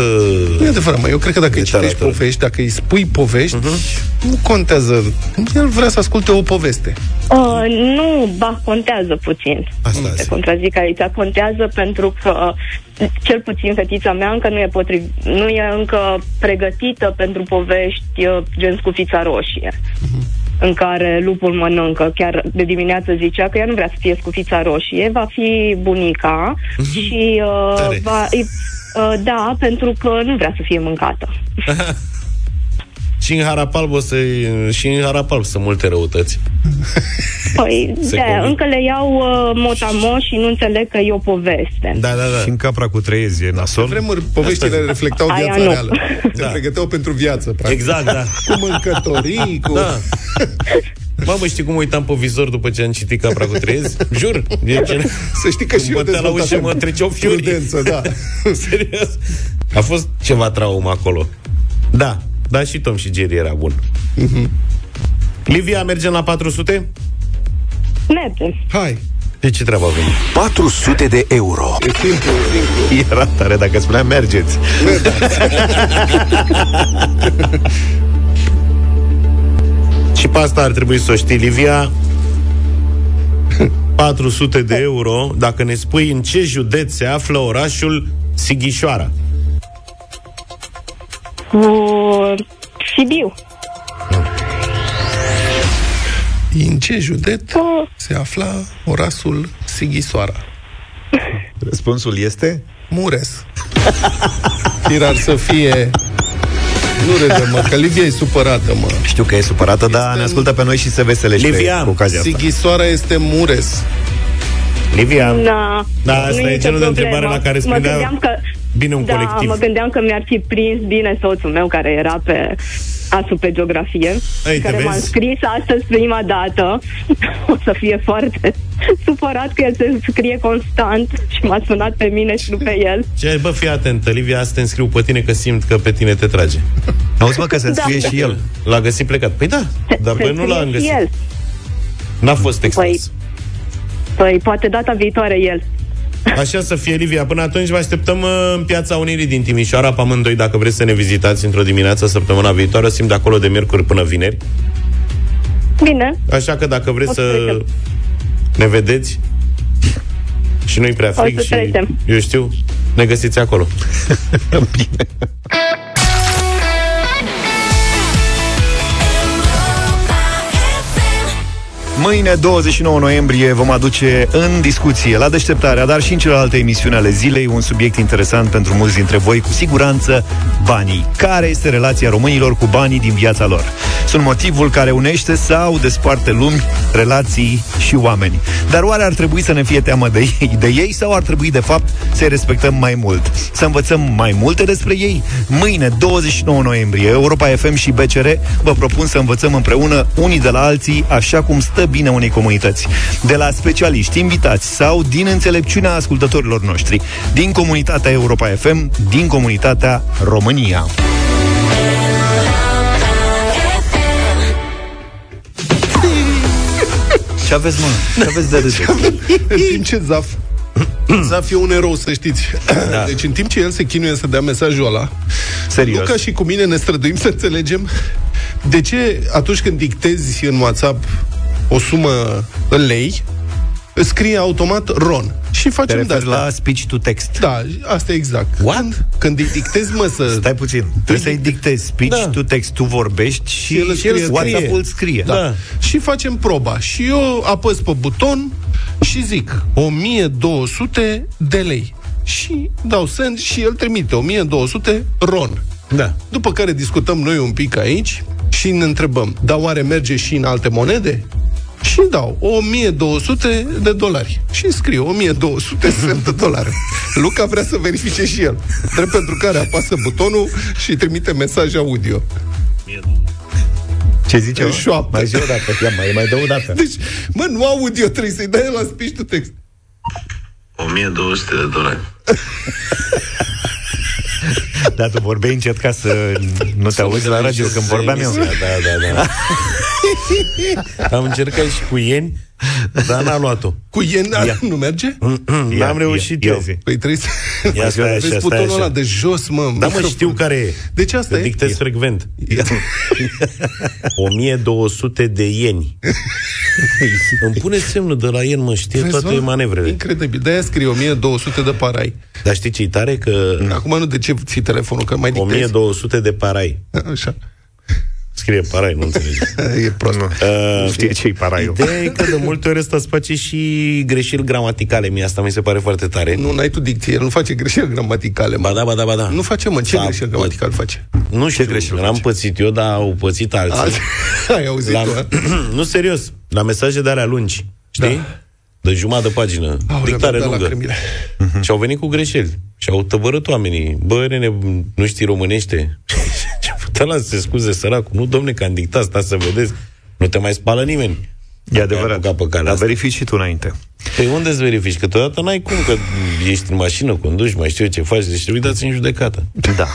Nu e adevărat, mă. Eu cred că dacă îi citești Literatură. povești, dacă îi spui povești, nu contează. El vrea să asculte o poveste. Uh, nu, ba, contează puțin. Asta Te zic. contrazic aici. Contează pentru că cel puțin fetița mea încă nu e, potriv, nu e încă pregătită pentru povești uh, gen scufița roșie. În care lupul mănâncă. Chiar de dimineață zicea că ea nu vrea să fie scufița roșie, va fi bunica și uh, Tare. va, uh, da, pentru că nu vrea să fie mâncată. Și în Harapalb o să și în Harapalb sunt multe răutăți. Păi, Se de convin. încă le iau uh, motamo și nu înțeleg că e o poveste. Da, da, da. Și în capra cu treiezi e nasol. Pe vremuri, poveștile Asta- reflectau Aia viața nu. reală. Se Da. pregăteau pentru viață, practic. Exact, da. Cu mâncătorii, cu... Da. Mamă, știi cum uitam pe vizor după ce am citit Capra cu trezi? Jur. E ce... Să știi că și eu Bătea la ușă, mă treceau fiori. Prudență, da. Serios. A fost ceva traumă acolo. Da, da și Tom și Jerry era bun. Mhm. Livia, mergem la 400? Merge. Hai. De ce treabă avem? 400 de euro. E simplu, e simplu. Era tare dacă spunea mergeți. Și pe asta ar trebui să o știi, Livia. 400 de euro dacă ne spui în ce județ se află orașul Sighișoara. Cu Sibiu. În ce județ se afla orașul Sighisoara? Răspunsul este? Mureș. Firar să fie... Nu râde, mă, că Livia e supărată, mă. Știu că e supărată, dar ne ascultă pe noi și se veselește Livia, cu ocazia asta. Sighisoara este Mureș. Livia, Da. Da, asta Nu e nicio genul de problemă. întrebare la care îți mă prindea gândeam că, bine un da, colectiv. mă gândeam că mi-ar fi prins bine soțul meu care era pe asul pe geografie, Ei, te care m-a vezi? scris astăzi prima dată. o să fie foarte supărat că el se scrie constant și m-a sunat pe mine și nu pe el. Ce, bă, fii atentă, Livia, asta te înscriu pe tine că simt că pe tine te trage. Auzi, mă, că se înscrie Da. și el. L-a găsit plecat. Păi da, dar Se păi nu l-am scrie și găsit. el. N-a fost extras. Păi poate data viitoare el. Așa să fie, Livia. Până atunci vă așteptăm uh, în Piața Unirii din Timișoara, pe amândoi, dacă vreți să ne vizitați într-o dimineață săptămâna viitoare. Simt de acolo de miercuri până vineri. Bine. Așa că dacă vreți O să să trecem. ne vedeți și nu-i prea O frig să și, trecem. eu știu, ne găsiți acolo. Mâine, 29 noiembrie, vom aduce în discuție la deșteptarea, dar și în celelalte emisiuni ale zilei, un subiect interesant pentru mulți dintre voi, cu siguranță, banii. Care este relația românilor cu banii din viața lor? Sunt motivul care unește sau desparte lumi, relații și oameni. Dar oare ar trebui să ne fie teamă de ei, de ei sau ar trebui, de fapt, să-i respectăm mai mult? Să învățăm mai multe despre ei? Mâine, 29 noiembrie, Europa FM și BCR vă propun să învățăm împreună unii de la alții așa cum stă bine unei comunități. De la specialiști, invitați sau din înțelepciunea ascultătorilor noștri. Din comunitatea Europa FM, din comunitatea România. Ce aveți, mă? Ce aveți de râs? în timp ce Zaf Zaf e un erou, să știți. Da. Deci în timp ce el se chinuie să dea mesajul ăla, Serios. nu ca și cu mine ne străduim să înțelegem de ce atunci când dictezi în WhatsApp o sumă în lei, îți scrie automat RON. Și Te facem de referi asta. la speech to text. Da, asta e exact. What? Când îi dictezi, mă, să... Stai puțin. Trebuie să-i dictezi speech Da. to text. Tu vorbești și, el și el scrie. WhatsApp-ul scrie. Da. da. Și facem proba. Și eu apăs pe buton și zic 1200 de lei. Și dau send și el trimite 1200 RON. Da. După care discutăm noi un pic aici și ne întrebăm, dar oare merge și în alte monede? Și dau 1200 de dolari. Și scriu 1200 semn de dolari. Luca vrea să verifice și el. Drept pentru care apasă butonul și trimite mesaj audio. Ce zice? mă? Șoaptă. Mai zi o dată. Ia, mai, mai dă o dată. Deci, mă, nu audio, trebuie să-i dai la speech to text. 1200 de dolari. Dar tu vorbeai încet ca să nu te auzi la radio când vorbeam eu. Da, da, da. Am încercat și cu ieni, dar n-a luat-o. Cu iena nu merge? N-am reușit eu. Păi trebuie să... Ia stai așa, Vezi stai butonul așa. ăla de jos, mă. Da, mă, microfon. știu care e. Deci asta Că e. dictez frecvent. 1200 de ieni. Îmi pune semnul de la ien, mă, știe Vezi, toate mă? manevrele. Incredibil. De-aia scrie 1200 de parai. Dar știi ce-i tare? Că Acum nu de ce ții telefonul, că mai dictezi. 1200 de parai. Așa. Scrie parai, nu înțelegi. E prost. Uh, Nu știe ce-i paraiul. Ideea e că de multe ori ăsta îți face și greșeli gramaticale. Mie asta mi se pare foarte tare. Nu, n-ai tu dicție, el nu face greșeli gramaticale. Mă. Ba da, ba da, ba da. Nu face, mă, ce Da, greșeli bă. gramaticale face? Nu știu, n-am pățit eu, dar au pățit alții. Alții. Ai auzit la, tu, a? Nu, serios. La mesaje de alea lungi, știi? Da. De jumătate de pagină. Aoleu, dictare mi-a dat lungă. lacrimile. Și au venit cu greșeli. Și au tăvărât oamenii. Bă, nene, nu știi românește? Și a putut la să se scuze săracul. Nu, domne, că am dictat, stați să vedeți. Nu te mai spală nimeni. E adevărat. Pe calea Dar asta. verifici și tu înainte. Păi unde îți verifici? Că totodată n-ai cum, că ești în mașină, conduci, mai știu eu ce faci, deci trebuie dați în judecată. Da.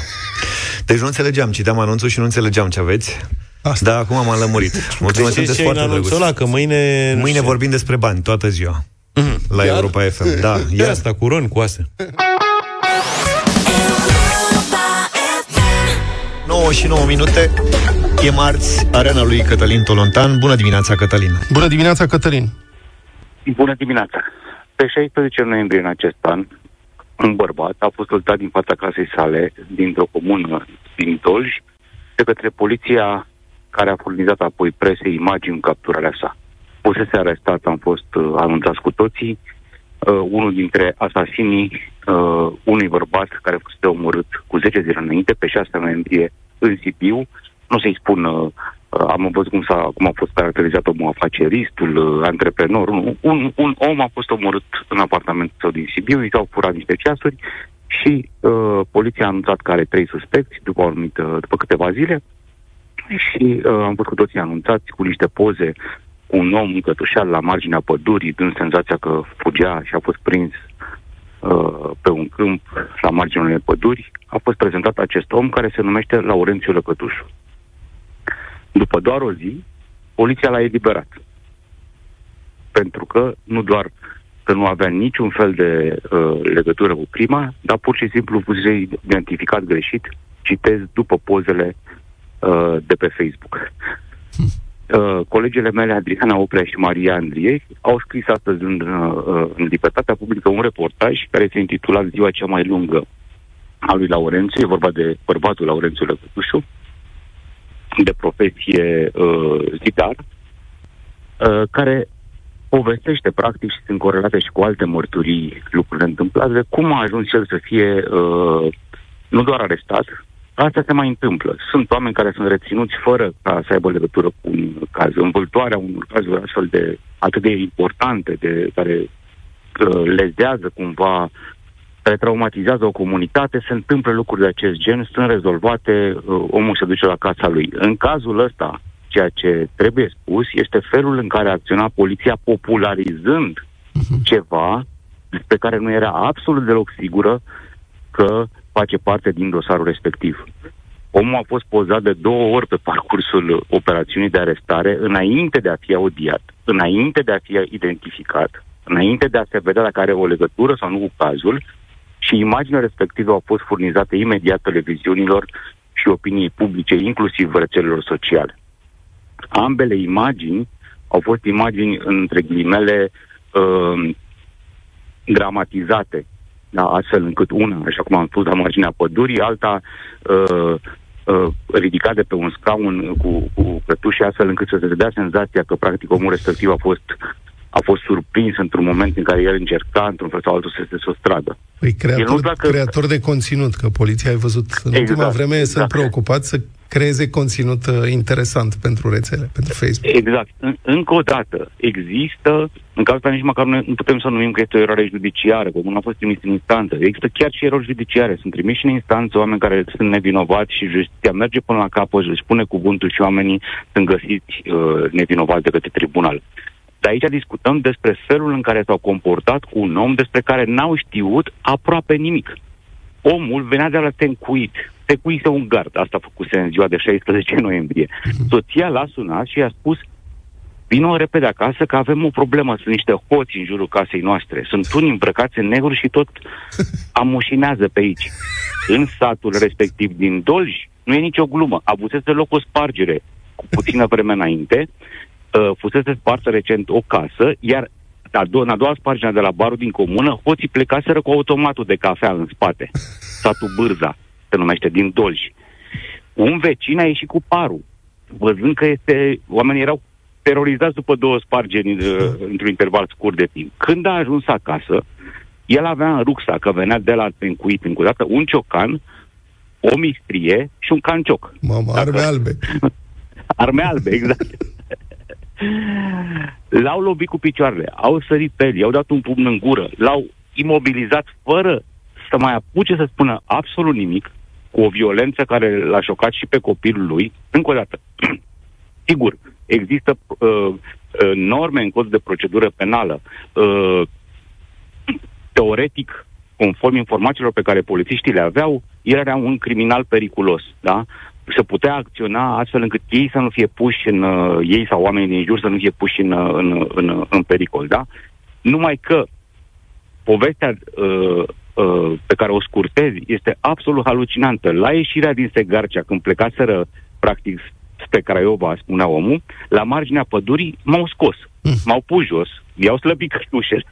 Deci nu înțelegeam, citeam anunțul și nu înțelegeam ce aveți. Asta. Dar acum m-am lămurit. Mulțumesc, De ce sunteți ce ai în foarte anunțul drăguț. ăla? Că mâine... nu Mâine știu. vorbim despre bani, toată ziua. La Iar? Europa FM. Da, E iar. asta, cu ron, cu astea. 9 și 9 minute. E marți, arena lui Cătălin Tolontan. Bună dimineața, Cătălin. Bună dimineața, Cătălin. Bună dimineața! Pe 16 noiembrie în acest an, un bărbat a fost săltat din fața casei sale, dintr-o comună din Dolj, de către poliția care a furnizat apoi presei imagini în capturarea sa. Fusese arestat, am fost uh, anunțați cu toții, uh, unul dintre asasinii uh, unui bărbat care fusese omorât cu 10 zile înainte, pe 6 noiembrie, în Sibiu. Nu să-i spun, uh, uh, am văzut cum, s-a, cum a fost caracterizat omul afaceristul, uh, antreprenorul. Nu. Un, un om a fost omorât în apartamentul său din Sibiu, i s-au furat niște ceasuri și uh, poliția a anunțat că are trei suspecți după, o anumită, după câteva zile și uh, am fost cu toții anunțați cu niște poze cu un om încătușat la marginea pădurii, dând senzația că fugea și a fost prins uh, pe un câmp la marginea unei păduri. A fost prezentat acest om care se numește Laurențiu Lăcătușu. După doar o zi, poliția l-a eliberat. Pentru că nu doar că nu avea niciun fel de uh, legătură cu crima, dar pur și simplu fusese identificat greșit, citez după pozele uh, de pe Facebook. Uh, colegele mele, Adriana Oprea și Maria Andriei, au scris astăzi în, uh, în Libertatea Publică un reportaj care se intitula Ziua cea mai lungă a lui Laurențiu, e vorba de bărbatul Laurențiu Lăcătușu, de profesie uh, zidar, uh, care povestește practic și sunt corelate și cu alte mărturii lucrurile întâmplate, cum a ajuns el să fie uh, nu doar arestat, asta se mai întâmplă. Sunt oameni care sunt reținuți fără ca să aibă legătură cu un caz. Învâltoarea unor cazuri astfel de atât de importante, de care uh, lezează cumva, care traumatizează o comunitate, se întâmplă lucruri de acest gen, sunt rezolvate, uh, omul se duce la casa lui. În cazul ăsta, ceea ce trebuie spus este felul în care a acționat poliția popularizând ceva despre care nu era absolut deloc sigură că face parte din dosarul respectiv. Omul a fost pozat de două ori pe parcursul operațiunii de arestare, înainte de a fi audiat, înainte de a fi identificat, înainte de a se vedea dacă are o legătură sau nu cu cazul, și imaginile respective au fost furnizate imediat televiziunilor și opiniei publice, inclusiv rețelelor sociale. Ambele imagini au fost imagini, între ghilimele, uh, dramatizate, da, astfel încât una, așa cum am spus, la marginea pădurii, alta uh, uh, ridicat de pe un scaun cu, cu cătușe, astfel încât să se dea senzația că, practic, omul respectiv a fost a fost surprins într-un moment în care el încerca, într-un fel sau altul, să se sustradă. Păi El creator, nu dacă- creator de conținut, că poliția ai văzut în Exact, ultima vreme sunt exact. preocupați să creeze conținut uh, interesant pentru rețele, pentru Facebook. Exact. În, încă o dată, există, în cazul ăsta nici măcar nu, nu putem să numim că este o eroare judiciară, că nu a fost trimis în instanță. Există chiar și erori judiciare. Sunt trimiși în instanță oameni care sunt nevinovați și justiția merge până la capăt, își pune cuvântul și oamenii sunt găsiți uh, nevinovați de către tribunal. Dar aici discutăm despre felul în care s-au comportat cu un om despre care n-au știut aproape nimic. Omul venea de la tencuit. Tencuise un gard. Asta făcuse în ziua de 16 noiembrie. Soția l-a sunat și i-a spus Vino repede acasă că avem o problemă. Sunt niște hoți în jurul casei noastre. Sunt unii îmbrăcați în negru și tot amușinează pe aici. În satul respectiv din Dolj nu e nicio glumă. Avusese loc o spargere cu puțină vreme înainte. Uh, fusese spartă recent o casă, iar a doua, în a doua spargere de la barul din comună, hoții plecaseră cu automatul de cafea în spate. Satul Bârza se numește, din Dolj. Un vecin a ieșit cu parul, văzând că este, oamenii erau terorizați după două spargeri uh, într-un interval scurt de timp. Când a ajuns acasă, el avea în rucsa, că venea de la încuit încă o dată, un ciocan, o mistrie și un cancioc. Mamă, arme albe. Arme albe, exact. L-au lovit cu picioarele, au sărit pe el, i-au dat un pumn în gură, l-au imobilizat fără să mai apuce să spună absolut nimic, cu o violență care l-a șocat și pe copilul lui. Încă o dată, sigur, există uh, uh, norme în cod de procedură penală. Uh, teoretic, conform informațiilor pe care polițiștii le aveau, el era un criminal periculos, da? să putea acționa astfel încât ei să nu fie puși în, uh, ei sau oamenii din jur să nu fie puși în, uh, în, în, în pericol, da? Numai că povestea uh, uh, pe care o scurtezi este absolut halucinantă. La ieșirea din Segarcea, când plecaseră, practic, spre Craiova, spunea omul, la marginea pădurii m-au scos, mm. m-au pus jos, i-au slăbit cășușele.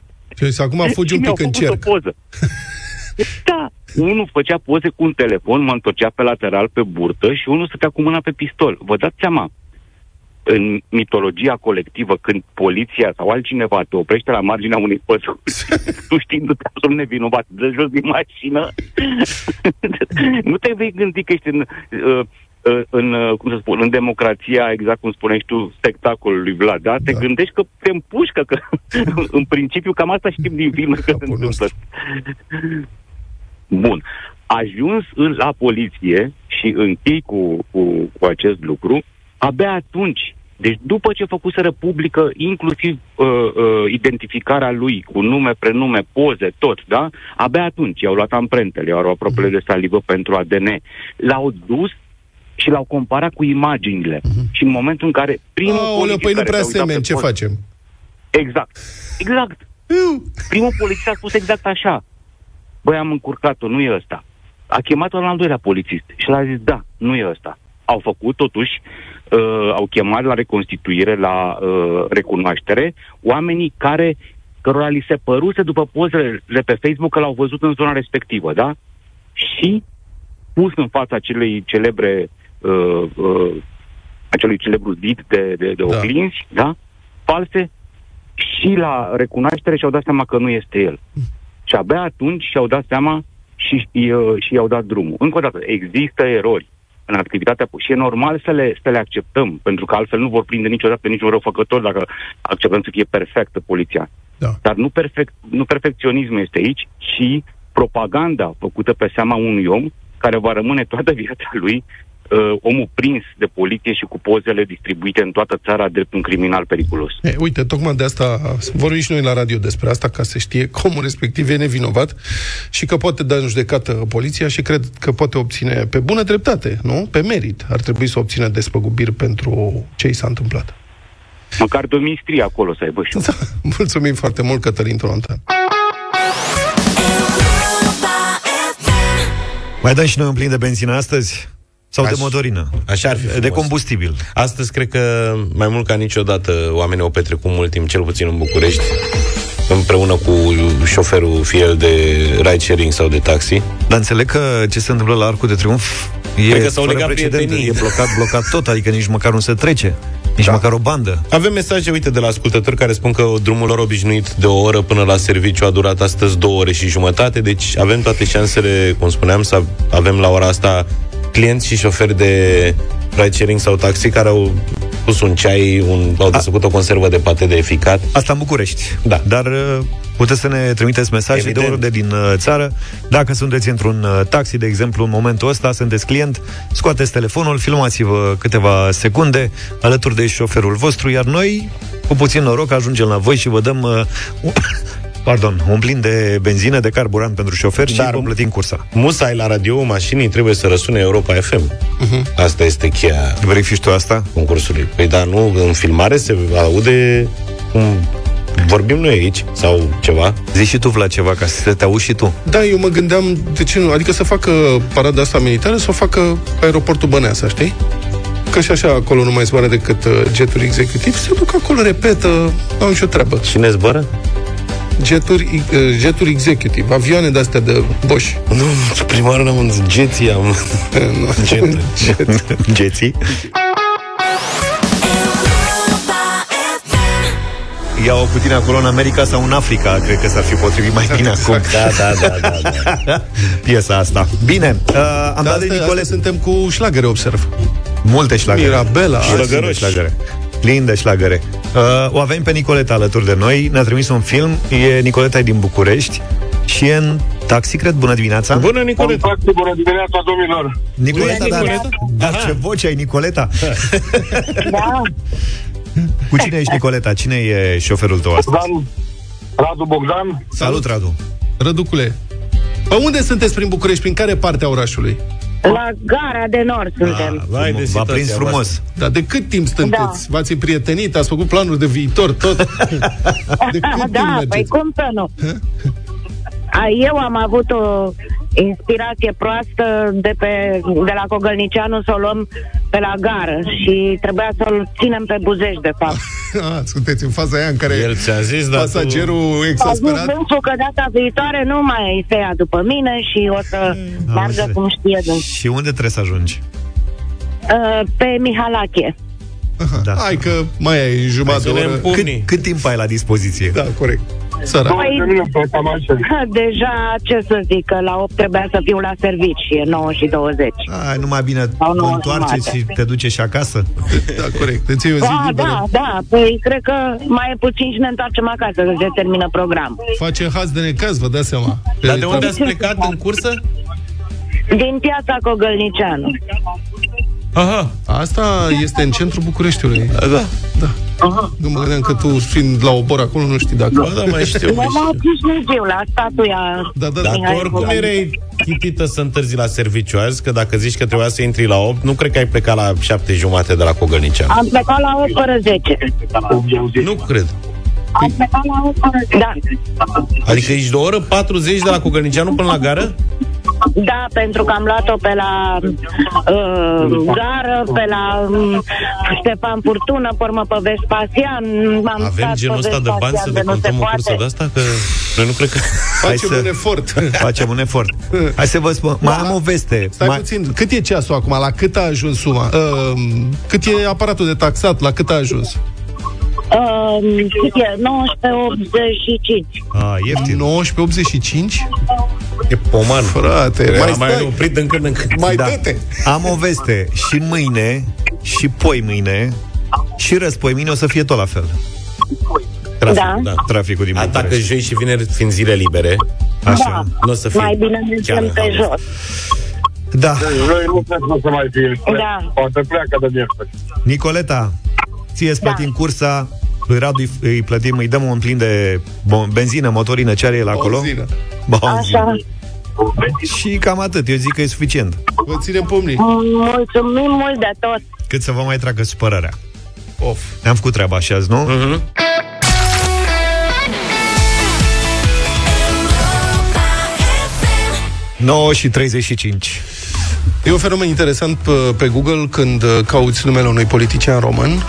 Și acum fugi un pic în cerc. O poză. Da, unul făcea poze cu un telefon, mă întorcea pe lateral pe burtă și unul stătea cu mâna pe pistol. Vă dați seama, în mitologia colectivă, când poliția sau altcineva te oprește la marginea unei păsuri, tu știindu-te absolut nevinovat, de jos din mașină, nu te vei gândi că ești în, uh, uh, în, uh, cum să spun, în democrația, exact cum spuneai tu, spectacolul lui Vlad, da? Te da. gândești că te împușcă, că în principiu cam asta știm din filme că se întâmplă. Bun. Ajuns la poliție și închei cu, cu, cu acest lucru, abia atunci, deci după ce făcuseră publică inclusiv uh, uh, identificarea lui cu nume, prenume, poze, tot, da? Abia atunci i-au luat amprentele, i-au luat probele de salivă pentru ADN. L-au dus și l-au comparat cu imaginile. Uh-huh. Și în momentul în care primul Aoleu, păi nu prea semeni, ce poze, facem? Exact. Exact. Primul polițist a spus exact așa. Băi, am încurcat-o, nu e ăsta. A chemat-o la al doilea polițist și l-a zis, da, nu e ăsta. Au făcut, totuși, uh, au chemat la reconstituire, la uh, recunoaștere, oamenii care, cărora li se păruse după pozele pe Facebook că l-au văzut în zona respectivă, da? Și pus în fața acelei celebre, uh, uh, acelui celebru zid de, de, de da. oglinzi, da? False, și la recunoaștere și-au dat seama că nu este el. Și abia atunci și-au dat seama și, uh, și i-au dat drumul. Încă o dată, există erori în activitatea și e normal să le, să le acceptăm, pentru că altfel nu vor prinde niciodată niciun răufăcător dacă acceptăm să fie perfectă poliția. Da. Dar nu, perfect, nu perfecționismul este aici, ci propaganda făcută pe seama unui om care va rămâne toată viața lui uh, omul prins de poliție și cu pozele distribuite în toată țara drept un criminal periculos. E, uite, tocmai de asta vorbim și noi la radio despre asta, ca să știe că omul respectiv e nevinovat și că poate da în judecată poliția și cred că poate obține pe bună dreptate, nu? Pe merit. Ar trebui să obțină despăgubiri pentru ce i s-a întâmplat. Măcar domnistrii acolo să aibă și da, Mulțumim foarte mult, Cătălin Trontan. Mai dăm și noi un plin de benzină astăzi? Sau Aș, de motorină. Așa ar fi frumos. De combustibil. Astăzi cred că mai mult ca niciodată oamenii au petrecut mult timp, cel puțin în București, împreună cu șoferul, fie el de ride-sharing sau de taxi. Dar înțeleg că ce se întâmplă la Arcul de Triunf e Cred că s-au legat E blocat, blocat tot, adică nici măcar nu se trece. Nici da. măcar o bandă. Avem mesaje, uite, de la ascultători care spun că drumul lor obișnuit de o oră până la serviciu a durat astăzi două ore și jumătate, deci avem toate șansele, cum spuneam, să avem la ora asta clienți și șoferi de ride sau taxi care au pus un ceai, un, au desfăcut o conservă de pate de eficat. Asta în București. Da. Dar uh, puteți să ne trimiteți mesaje Evident. de oriunde din uh, țară. Dacă sunteți într-un uh, taxi, de exemplu, în momentul ăsta, sunteți client, scoateți telefonul, filmați-vă câteva secunde alături de șoferul vostru, iar noi, cu puțin noroc, ajungem la voi și vă dăm uh, pardon, un plin de benzină, de carburant pentru șofer și vă plătim cursa. Musai la radio mașinii trebuie să răsune Europa FM. Uh-huh. Mhm. Asta este cheia Verifici tu asta? concursului. Păi da, nu, în filmare se aude cum vorbim noi aici sau ceva. Zici și tu, Vlad, ceva, ca să te auzi și tu. Da, eu mă gândeam, de ce nu? Adică să facă parada asta militară, să o facă aeroportul Băneasa, știi? Că și așa acolo nu mai zboară decât uh, jeturi executiv, se duc acolo, repetă, au nicio treabă. Cine zboară? Jeturi, uh, jeturi executive, avioane de-astea de Bosch. Nu, prima oară am jeții am. Jet. Jet. Jeții? Ia-o cu tine acolo în America sau în Africa Cred că s-ar fi potrivit mai bine acum Da, da, da, da, da. Piesa asta Bine, uh, am da, dat de Nicole Suntem cu șlagere, observ Multe șlagere Mirabela Șlagăroși Plin de șlagăre. Uh, o avem pe Nicoleta alături de noi, ne-a trimis un film, e Nicoleta e din București și e în Taxi, cred, bună dimineața. Bună, Nicoleta. Taxi, bună dimineața, domnilor. Nicoleta, Bună da. dimineața. Da, ce voce ai, Nicoleta. Da. Cu cine ești, Nicoleta? Cine e șoferul tău astăzi? Bogdan, Radu Bogdan. Salut, Radu. Răducule, pe unde sunteți prin București? Prin care parte a orașului? La gara de nord suntem. Vai de V-a prins frumos. Da, de cât timp sunteți? V-ați împrietenit? Ați făcut planuri de viitor? Tot? De cât timp da, mergeți? păi cum să nu? A, Eu am avut o inspirație proastă de, pe, de la Cogălnicianu să o luăm pe la gară și trebuia să-l ținem pe buzești, de fapt. Ah, sunteți în faza aia în care El ți-a zis, dar pasagerul A zis exasperat... dânsul că data viitoare nu mai se ia după mine și o să meargă înțeles. cum știe dânsul. Și unde trebuie să ajungi? Uh, Pe Mihalache. Da. Hai că mai ai în jumătate de Hai să oră. ne împumni. Cât, cât timp ai la dispoziție? Da, corect. Săra. Păi, deja, ce să zic, că la 8 trebuia să fiu la servici și e 9 și 20. Ai, numai bine Sau nouă întoarceți jumate. și te duce și acasă? Da, corect. Deci e o zi Da, liberă. da, da, păi cred că mai e puțin și ne întoarcem acasă, că se termină program. Face haz de necaz, vă dați seama. Dar de unde ați plecat în cursă? Din piața Cogălnicianu. Aha. Asta este în centrul Bucureștiului. Da. da. Aha. Nu mă gândeam că tu, fiind la obor acolo, nu știi dacă... Ba da, mai știu. La Chișinău, la statuia Da, da, Dar tu Mihai oricum Bogdan. erai chitită să întârzi la serviciu azi, că dacă zici că trebuia să intri la 8, nu cred că ai plecat la 7 jumate de la Cogălniceanu. Am plecat la 8 fără 10. Nu cred. Am plecat la 8 fără 10. Da. Adică ești de o oră 40 de la Cogălniceanu până la gară? Da, pentru că am luat-o pe la uh, gară, pe la um, Ștefan Furtună, pe urmă pe Vespasian. Am Avem stat genul pe ăsta de bani să Vespasian, nu se decontăm o cursă poate. de asta? Că noi nu cred că... Facem un efort. Facem un efort. Hai să vă spun, mai am o veste. Stai mai... puțin, cât e ceasul acum? La cât a ajuns suma? Uh, cât e aparatul de taxat? La cât a ajuns? Uh, cât e? 1985. A, ieftin. 19,85? E poman. Frate, Mai, mai mai stai. oprit din când în când. Mai da. dă-te. Am o veste. Și mâine, și poi mâine, și răspoi mâine o să fie tot la fel. Traficul, Da. da. Traficul din Atacă București. joi și vineri fiind zile libere. Așa. Nu o să fie Mai bine chiar mergem în pe haos. jos. Da. Noi nu cred că o să mai fie. Da. Poate pleacă de miercuri. Nicoleta, ție îți plătim cursa, lui Radu îi- îi plătim, îi dăm un plin de bon, benzină, motorină, ce are el acolo? Benzină. Benzină. Așa. Și cam atât, eu zic că e suficient. Vă ținem pumnii. Mulțumim mult de tot. Cât să vă mai tragă supărarea. Of. Ne-am făcut treaba așa azi, nu? Mhm. 9 și 35. E un fenomen interesant pe, pe Google când uh, cauți numele unui politician român.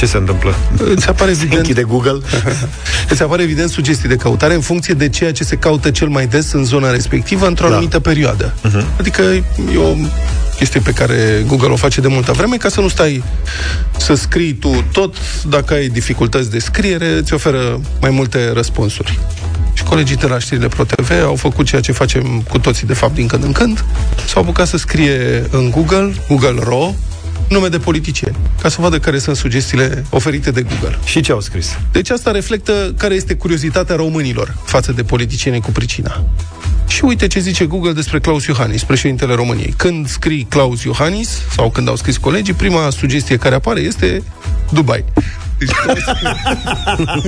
Ce se întâmplă? Îți apare evident... Închide Google. Îți apare evident sugestii de căutare în funcție de ceea ce se caută cel mai des în zona respectivă într-o Da. anumită perioadă. Adică e o chestie pe care Google o face de multă vreme ca să nu stai să scrii tu tot. Dacă ai dificultăți de scriere, îți oferă mai multe răspunsuri. Și colegii de la știrile ProTV au făcut ceea ce facem cu toții, de fapt, din când în când. S-au apucat să scrie în Google, Google Ro, nume de politicieni, ca să vadă care sunt sugestiile oferite de Google. Și ce au scris? Deci asta reflectă care este curiozitatea românilor față de politicienii cu pricina. Și uite ce zice Google despre Claus Iohannis, președintele României. Când scrii Claus Iohannis, sau când au scris colegii, prima sugestie care apare este Dubai. Deci Claus,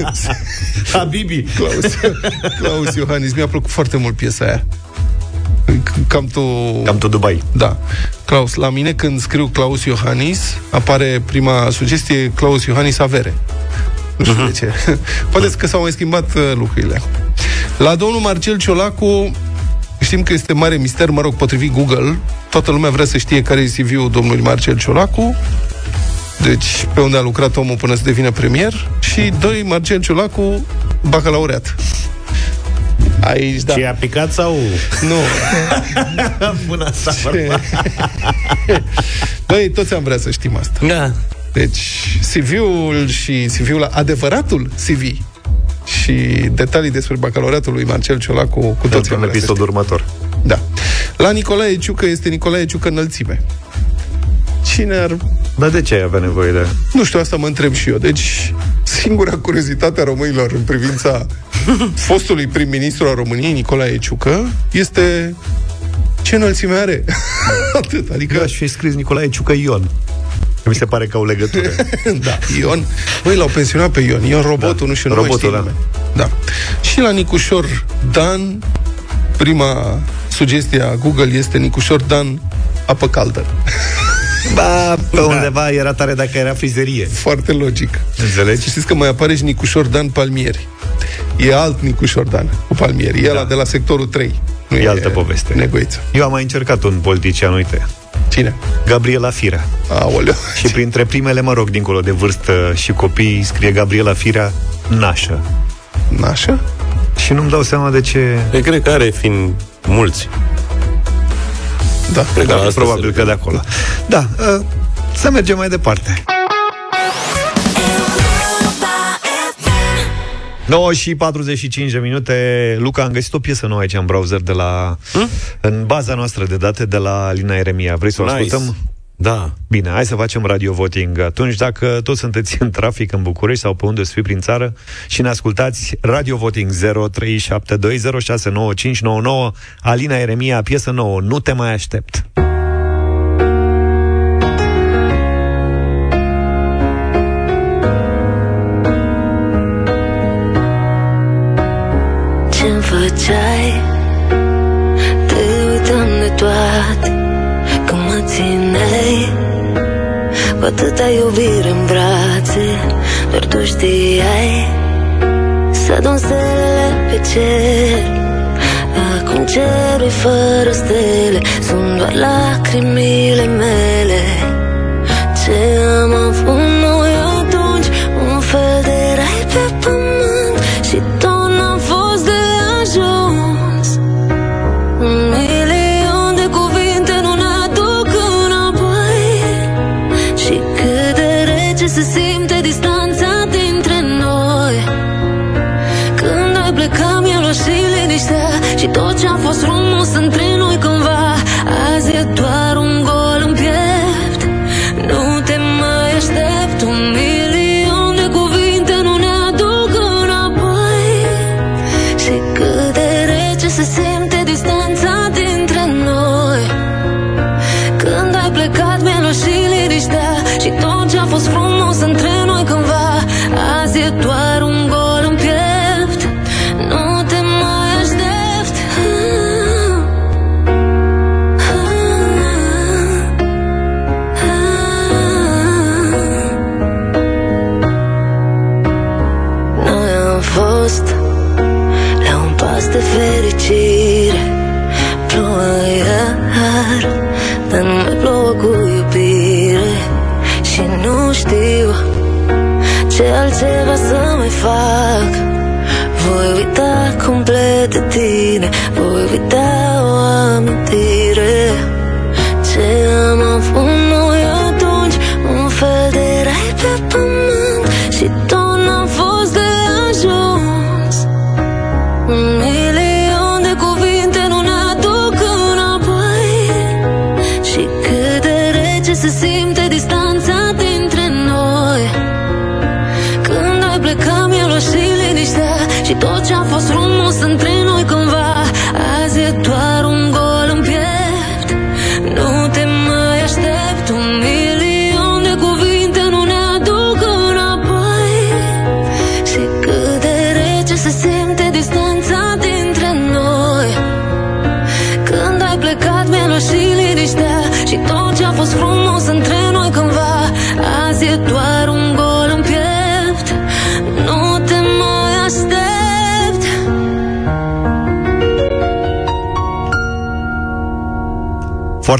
Habibi. Claus, Claus Iohannis, mi-a plăcut foarte mult piesa aia. Cam tu... Cam tu Dubai. Da. Claus, la mine când scriu Claus Iohannis, apare prima sugestie Claus Iohannis avere. Nu știu de ce. Poate că s-au mai schimbat uh, lucrurile. La domnul Marcel Ciolacu, știm că este mare mister, mă rog, potrivit Google, toată lumea vrea să știe care e CV-ul domnului Marcel Ciolacu, deci pe unde a lucrat omul până să devină premier, și doi, Marcel Ciolacu, bacalaureat. Aici, da. Și a picat sau... Nu. Bună asta. Băi, toți am vrea să știm asta. Da. Deci, CV-ul și CV-ul, adevăratul CV și detalii despre bacalaureatul lui Marcel Ciolacu cu toți am în vrea să episodul următor. Da. La Nicolae Ciucă este Nicolae Ciucă înălțime. Cine ar... Dar de ce ai avea nevoie de... Nu știu, asta mă întreb și eu. Deci, Singura curiozitate a românilor în privința fostului prim-ministru al României, Nicolae Ciucă, este ce înălțime are. Atât, adică... Eu aș fi scris Nicolae Ciucă Ion. Mi se pare că au legătură. da, Ion. Băi, l-au pensionat pe Ion. Ion robotul, da. nu știu, robotul, nu da. da. Și la Nicușor Dan, prima sugestie a Google este Nicușor Dan, apă caldă. Ba, pe da. undeva era tare dacă era frizerie. Foarte logic. Înțelegi? Știți că mai apare și Nicușor Dan Palmieri. E alt Nicușor Dan cu Palmieri. E da. de la sectorul 3. Nu e, e altă poveste. Negoiță. Eu am mai încercat un politician, uite. Cine? Gabriela Firea. Aoleu. Și printre primele, mă rog, dincolo de vârstă și copii, scrie Gabriela Firea nașă. Nașă? Și nu-mi dau seama de ce... Eu cred că are fiind mulți. Da, cred că da, probabil că de acolo. Da, uh, să mergem mai departe. 9 și 45 de minute Luca, am găsit o piesă nouă aici în browser de la... Hmm? În baza noastră de date de la Lina Eremia Vrei să o nice. ascultăm? Da. Bine, hai să facem radio voting atunci. Dacă toți sunteți în trafic în București sau pe unde să fi prin țară și ne ascultați, radio voting 0372069599 Alina Eremia, piesă nouă, Nu te mai aștept. făceai Te uitam de toate atâta iubire în brațe Doar tu știai Să adun stelele pe cer. Acum cerul fără stele Sunt doar lacrimile mele. Ce am avut tot ce a fost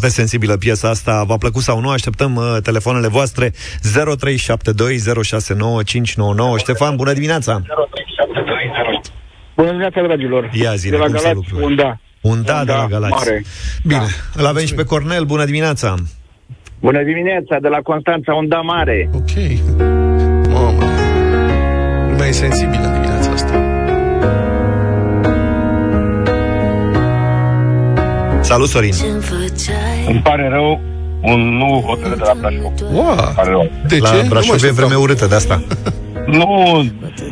Foarte sensibilă piesa asta. V-a plăcut sau nu? Așteptăm uh, telefoanele voastre 0372069599. Ștefan, bună dimineața! Bună dimineața, dragilor! Ia zine, de la cum se Galați, lucrurile? un da. Un da, de la Galați. Mare. Bine, Da. îl avem și pe Cornel. Bună dimineața! Bună dimineața, de la Constanța, un da mare. Ok. Mamă. Lumea e sensibilă în dimineața asta. Salut, Sorin! Îmi pare rău, un nu hotărât de la Brașov. Wow. Pare rău. De la ce? Nu Brașov mă e vreme urâtă de asta. Nu,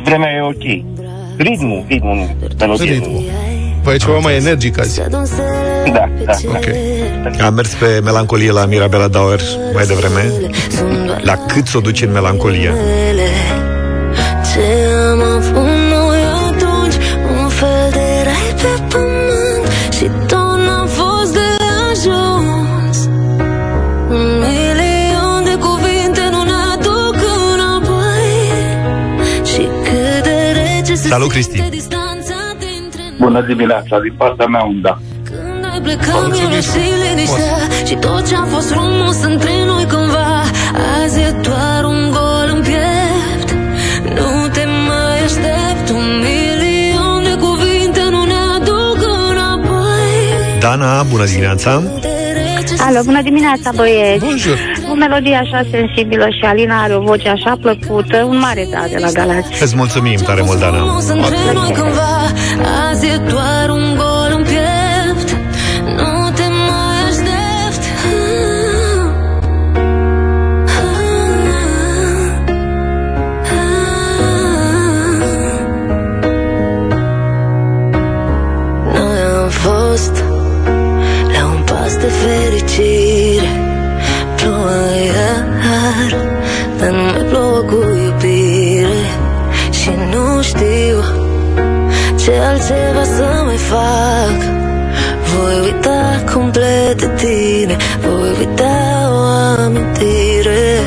vremea e ok. Ritmul, ritmul, nu, melodie. Ritmul. Păi e ceva mai energic azi. Da, da. Ok. Am mers pe melancolie la Mirabela Dauer mai devreme. La cât s-o duce în melancolie? Ce am avut Salut, Cristi. simte distanța Bună dimineața, din partea mea un da. Când noi plecăm eu și liniștea Și tot ce a fost frumos între noi cândva Azi e doar un gol în piept Nu te mai aștept Un milion de cuvinte nu ne aduc înapoi Dana, bună dimineața! Alo, bună dimineața, băieți! Bonjour! O melodie așa sensibilă și Alina are o voce așa plăcută, un mare da de la Galați. Îți mulțumim tare mult, Dana! frumos între noi cândva Azi e doar un ce altceva să mai fac Voi uita complet de tine Voi uita o amintire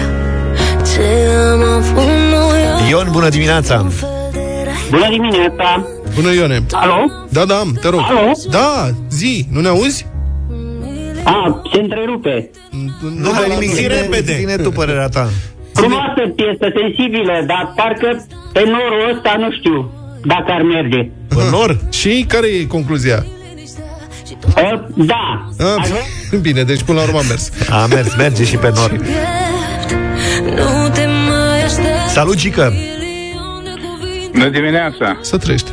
Ce am avut noi Ion, bună dimineața! Bună dimineața! Bună, Ione! Alo? Da, da, am, te rog. Alo? Da, zi, nu ne auzi? A, se întrerupe. Nu mai nimic, zi repede! Ține tu părerea ta. Frumoasă piesă, sensibilă, dar parcă pe norul ăsta nu știu dacă ar merge. În nor? Și care e concluzia? Uh, da. A, bine, deci până la urmă a mers. A mers, merge și pe nor. Nu te mai aștept Salut, Gică! Bună dimineața! Să trăiești.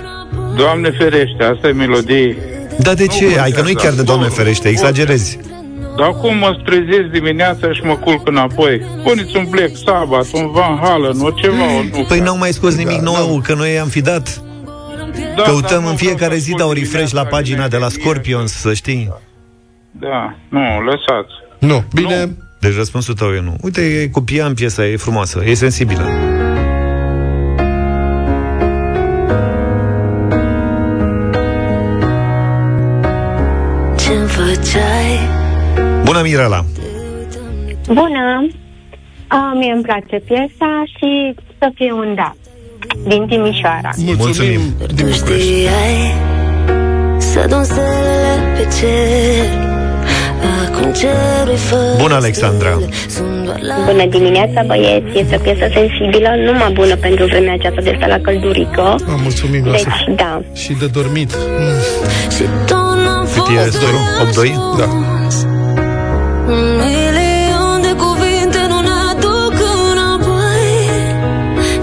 Doamne ferește, asta e melodie. Da, de ce? Ai că nu-i chiar de Doamne ferește, exagerezi. Dar cum mă trezesc dimineața și mă culc înapoi? Puneți un Black Sabbath, un Van Halen, o ceva, o nu. Păi n-au mai scos nimic nou, că noi am fi dat. Da, Căutăm da, în fiecare zi, dau refresh la pagina de la Scorpions, să știi. Da, nu, lăsați. Nu, bine. Deci răspunsul tău e nu. Uite, e cu pian piesa, e frumoasă, e sensibilă. Ce-mi făceai Bună, Mirela! Bună! A, mie îmi place piesa și să fie un da. Din Timișoara. Mulțumim! Tu știai Să dun stelele pe cer Acum cerul fără Bună, Alexandra! Bună dimineața, băieți! Este o piesă sensibilă, numai bună pentru vremea aceasta de stat la căldurică. A, mulțumim, lasă. Deci, da. Și de dormit. Și tot n-am Cât e fost scorul? 8-2? Da. Un milion de cuvinte nu ne aduc înapoi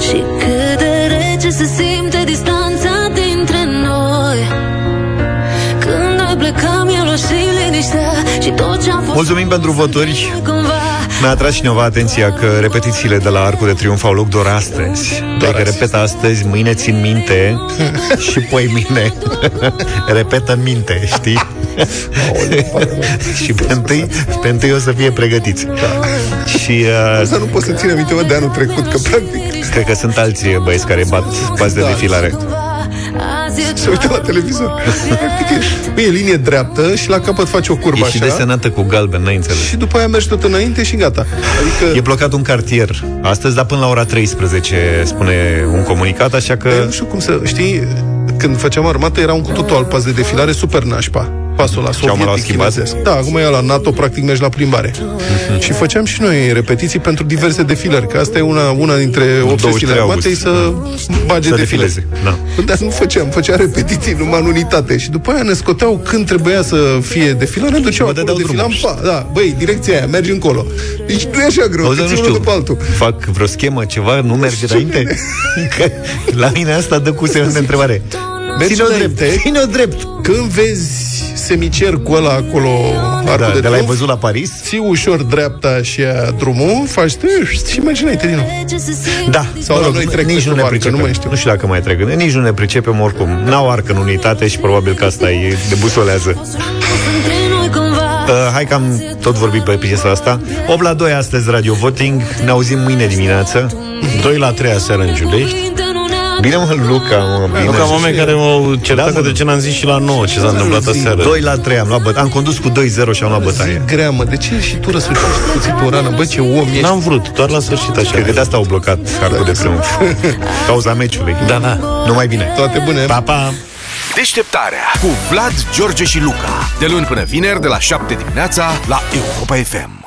Și cât de rece se simte distanța dintre noi Când noi plecăm eu și liniștea Și tot ce-am fost Mulțumim pentru voturi. cumva Mi-a atras cineva atenția că repetițiile de la Arcul de Triunf au loc doar astăzi. Doar că repetă astăzi, mâine țin minte și poi mine repetă în minte, știi? Și pe întâi, pe întâi o să fie pregătiți. Da. Și uh, Asta nu pot să ține minte mă, de anul trecut, că practic cred că sunt alți băieți care bat pas de Da. defilare. se uită la televizor. Practic e, bă, e linie dreaptă și la capăt face o curbă E și așa. desenată cu galben, n-ai înțeles. Și după aia mergi tot înainte și gata. Adică E blocat un cartier astăzi, dar până la ora 13 spune un comunicat, așa că... Eu nu știu cum să... Știi, când făceam armată era un cu totul alt pas de defilare super nașpa. Pasul la Și acum l-au sovietic schimbat? chinezesc. Da, acum e la NATO, practic mergi la plimbare. Mhm. și făceam și noi repetiții pentru diverse defilări, că asta e una, una dintre obsesiile 23 armatei să bage Să defileze. defileze. Da. Dar nu făceam, făceam repetiții numai în unitate și după aia ne scoteau când trebuia să fie defilare, ne duceau vă acolo, dădeau defilam, pa, da, băi, direcția aia, mergi încolo. Deci nu e așa greu, Auzi, că nu ții unul știu, după altul. fac vreo schemă, ceva, nu merge înainte? Că la mine asta dă cu semn de întrebare. Mergi Ține-o înainte. drept, ține-o drept. Când vezi semicercul ăla acolo, arcul Da, de, de l-ai triumf, văzut la Paris? ții ușor dreapta și ia drumul, faci tâș, și imaginai-te din nou. Da, Sau mă la rog, noi trec nici peste nu ne barcă, pricepem. nu mai știu. Nu știu dacă mai trec. Nici nu ne pricepem oricum. N-au arcă în unitate și probabil că asta e de busolează. Uh, hai că am tot vorbit pe piesa asta 8 la 2 astăzi Radio Voting Ne auzim mâine dimineață 2 la 3 aseară în Giulești. Bine mă, Luca, mă, bine Nu ca oameni care m-au certat Da, că mă. de ce n-am zis și la 9 ce s-a întâmplat aseară. 2 la 3 am luat bătaie Am condus cu 2-0 și am luat bătaie Zi grea, mă, de ce și tu răsucești puțin o rană? Bă, ce om ești. N-am vrut, doar la sfârșit așa. Cred că de asta au blocat arcul de triumf Cauza meciului Da, da. Numai bine Toate bune. Pa, pa Deșteptarea cu Vlad, George și Luca. De luni până vineri, de la 7 dimineața, la Europa FM.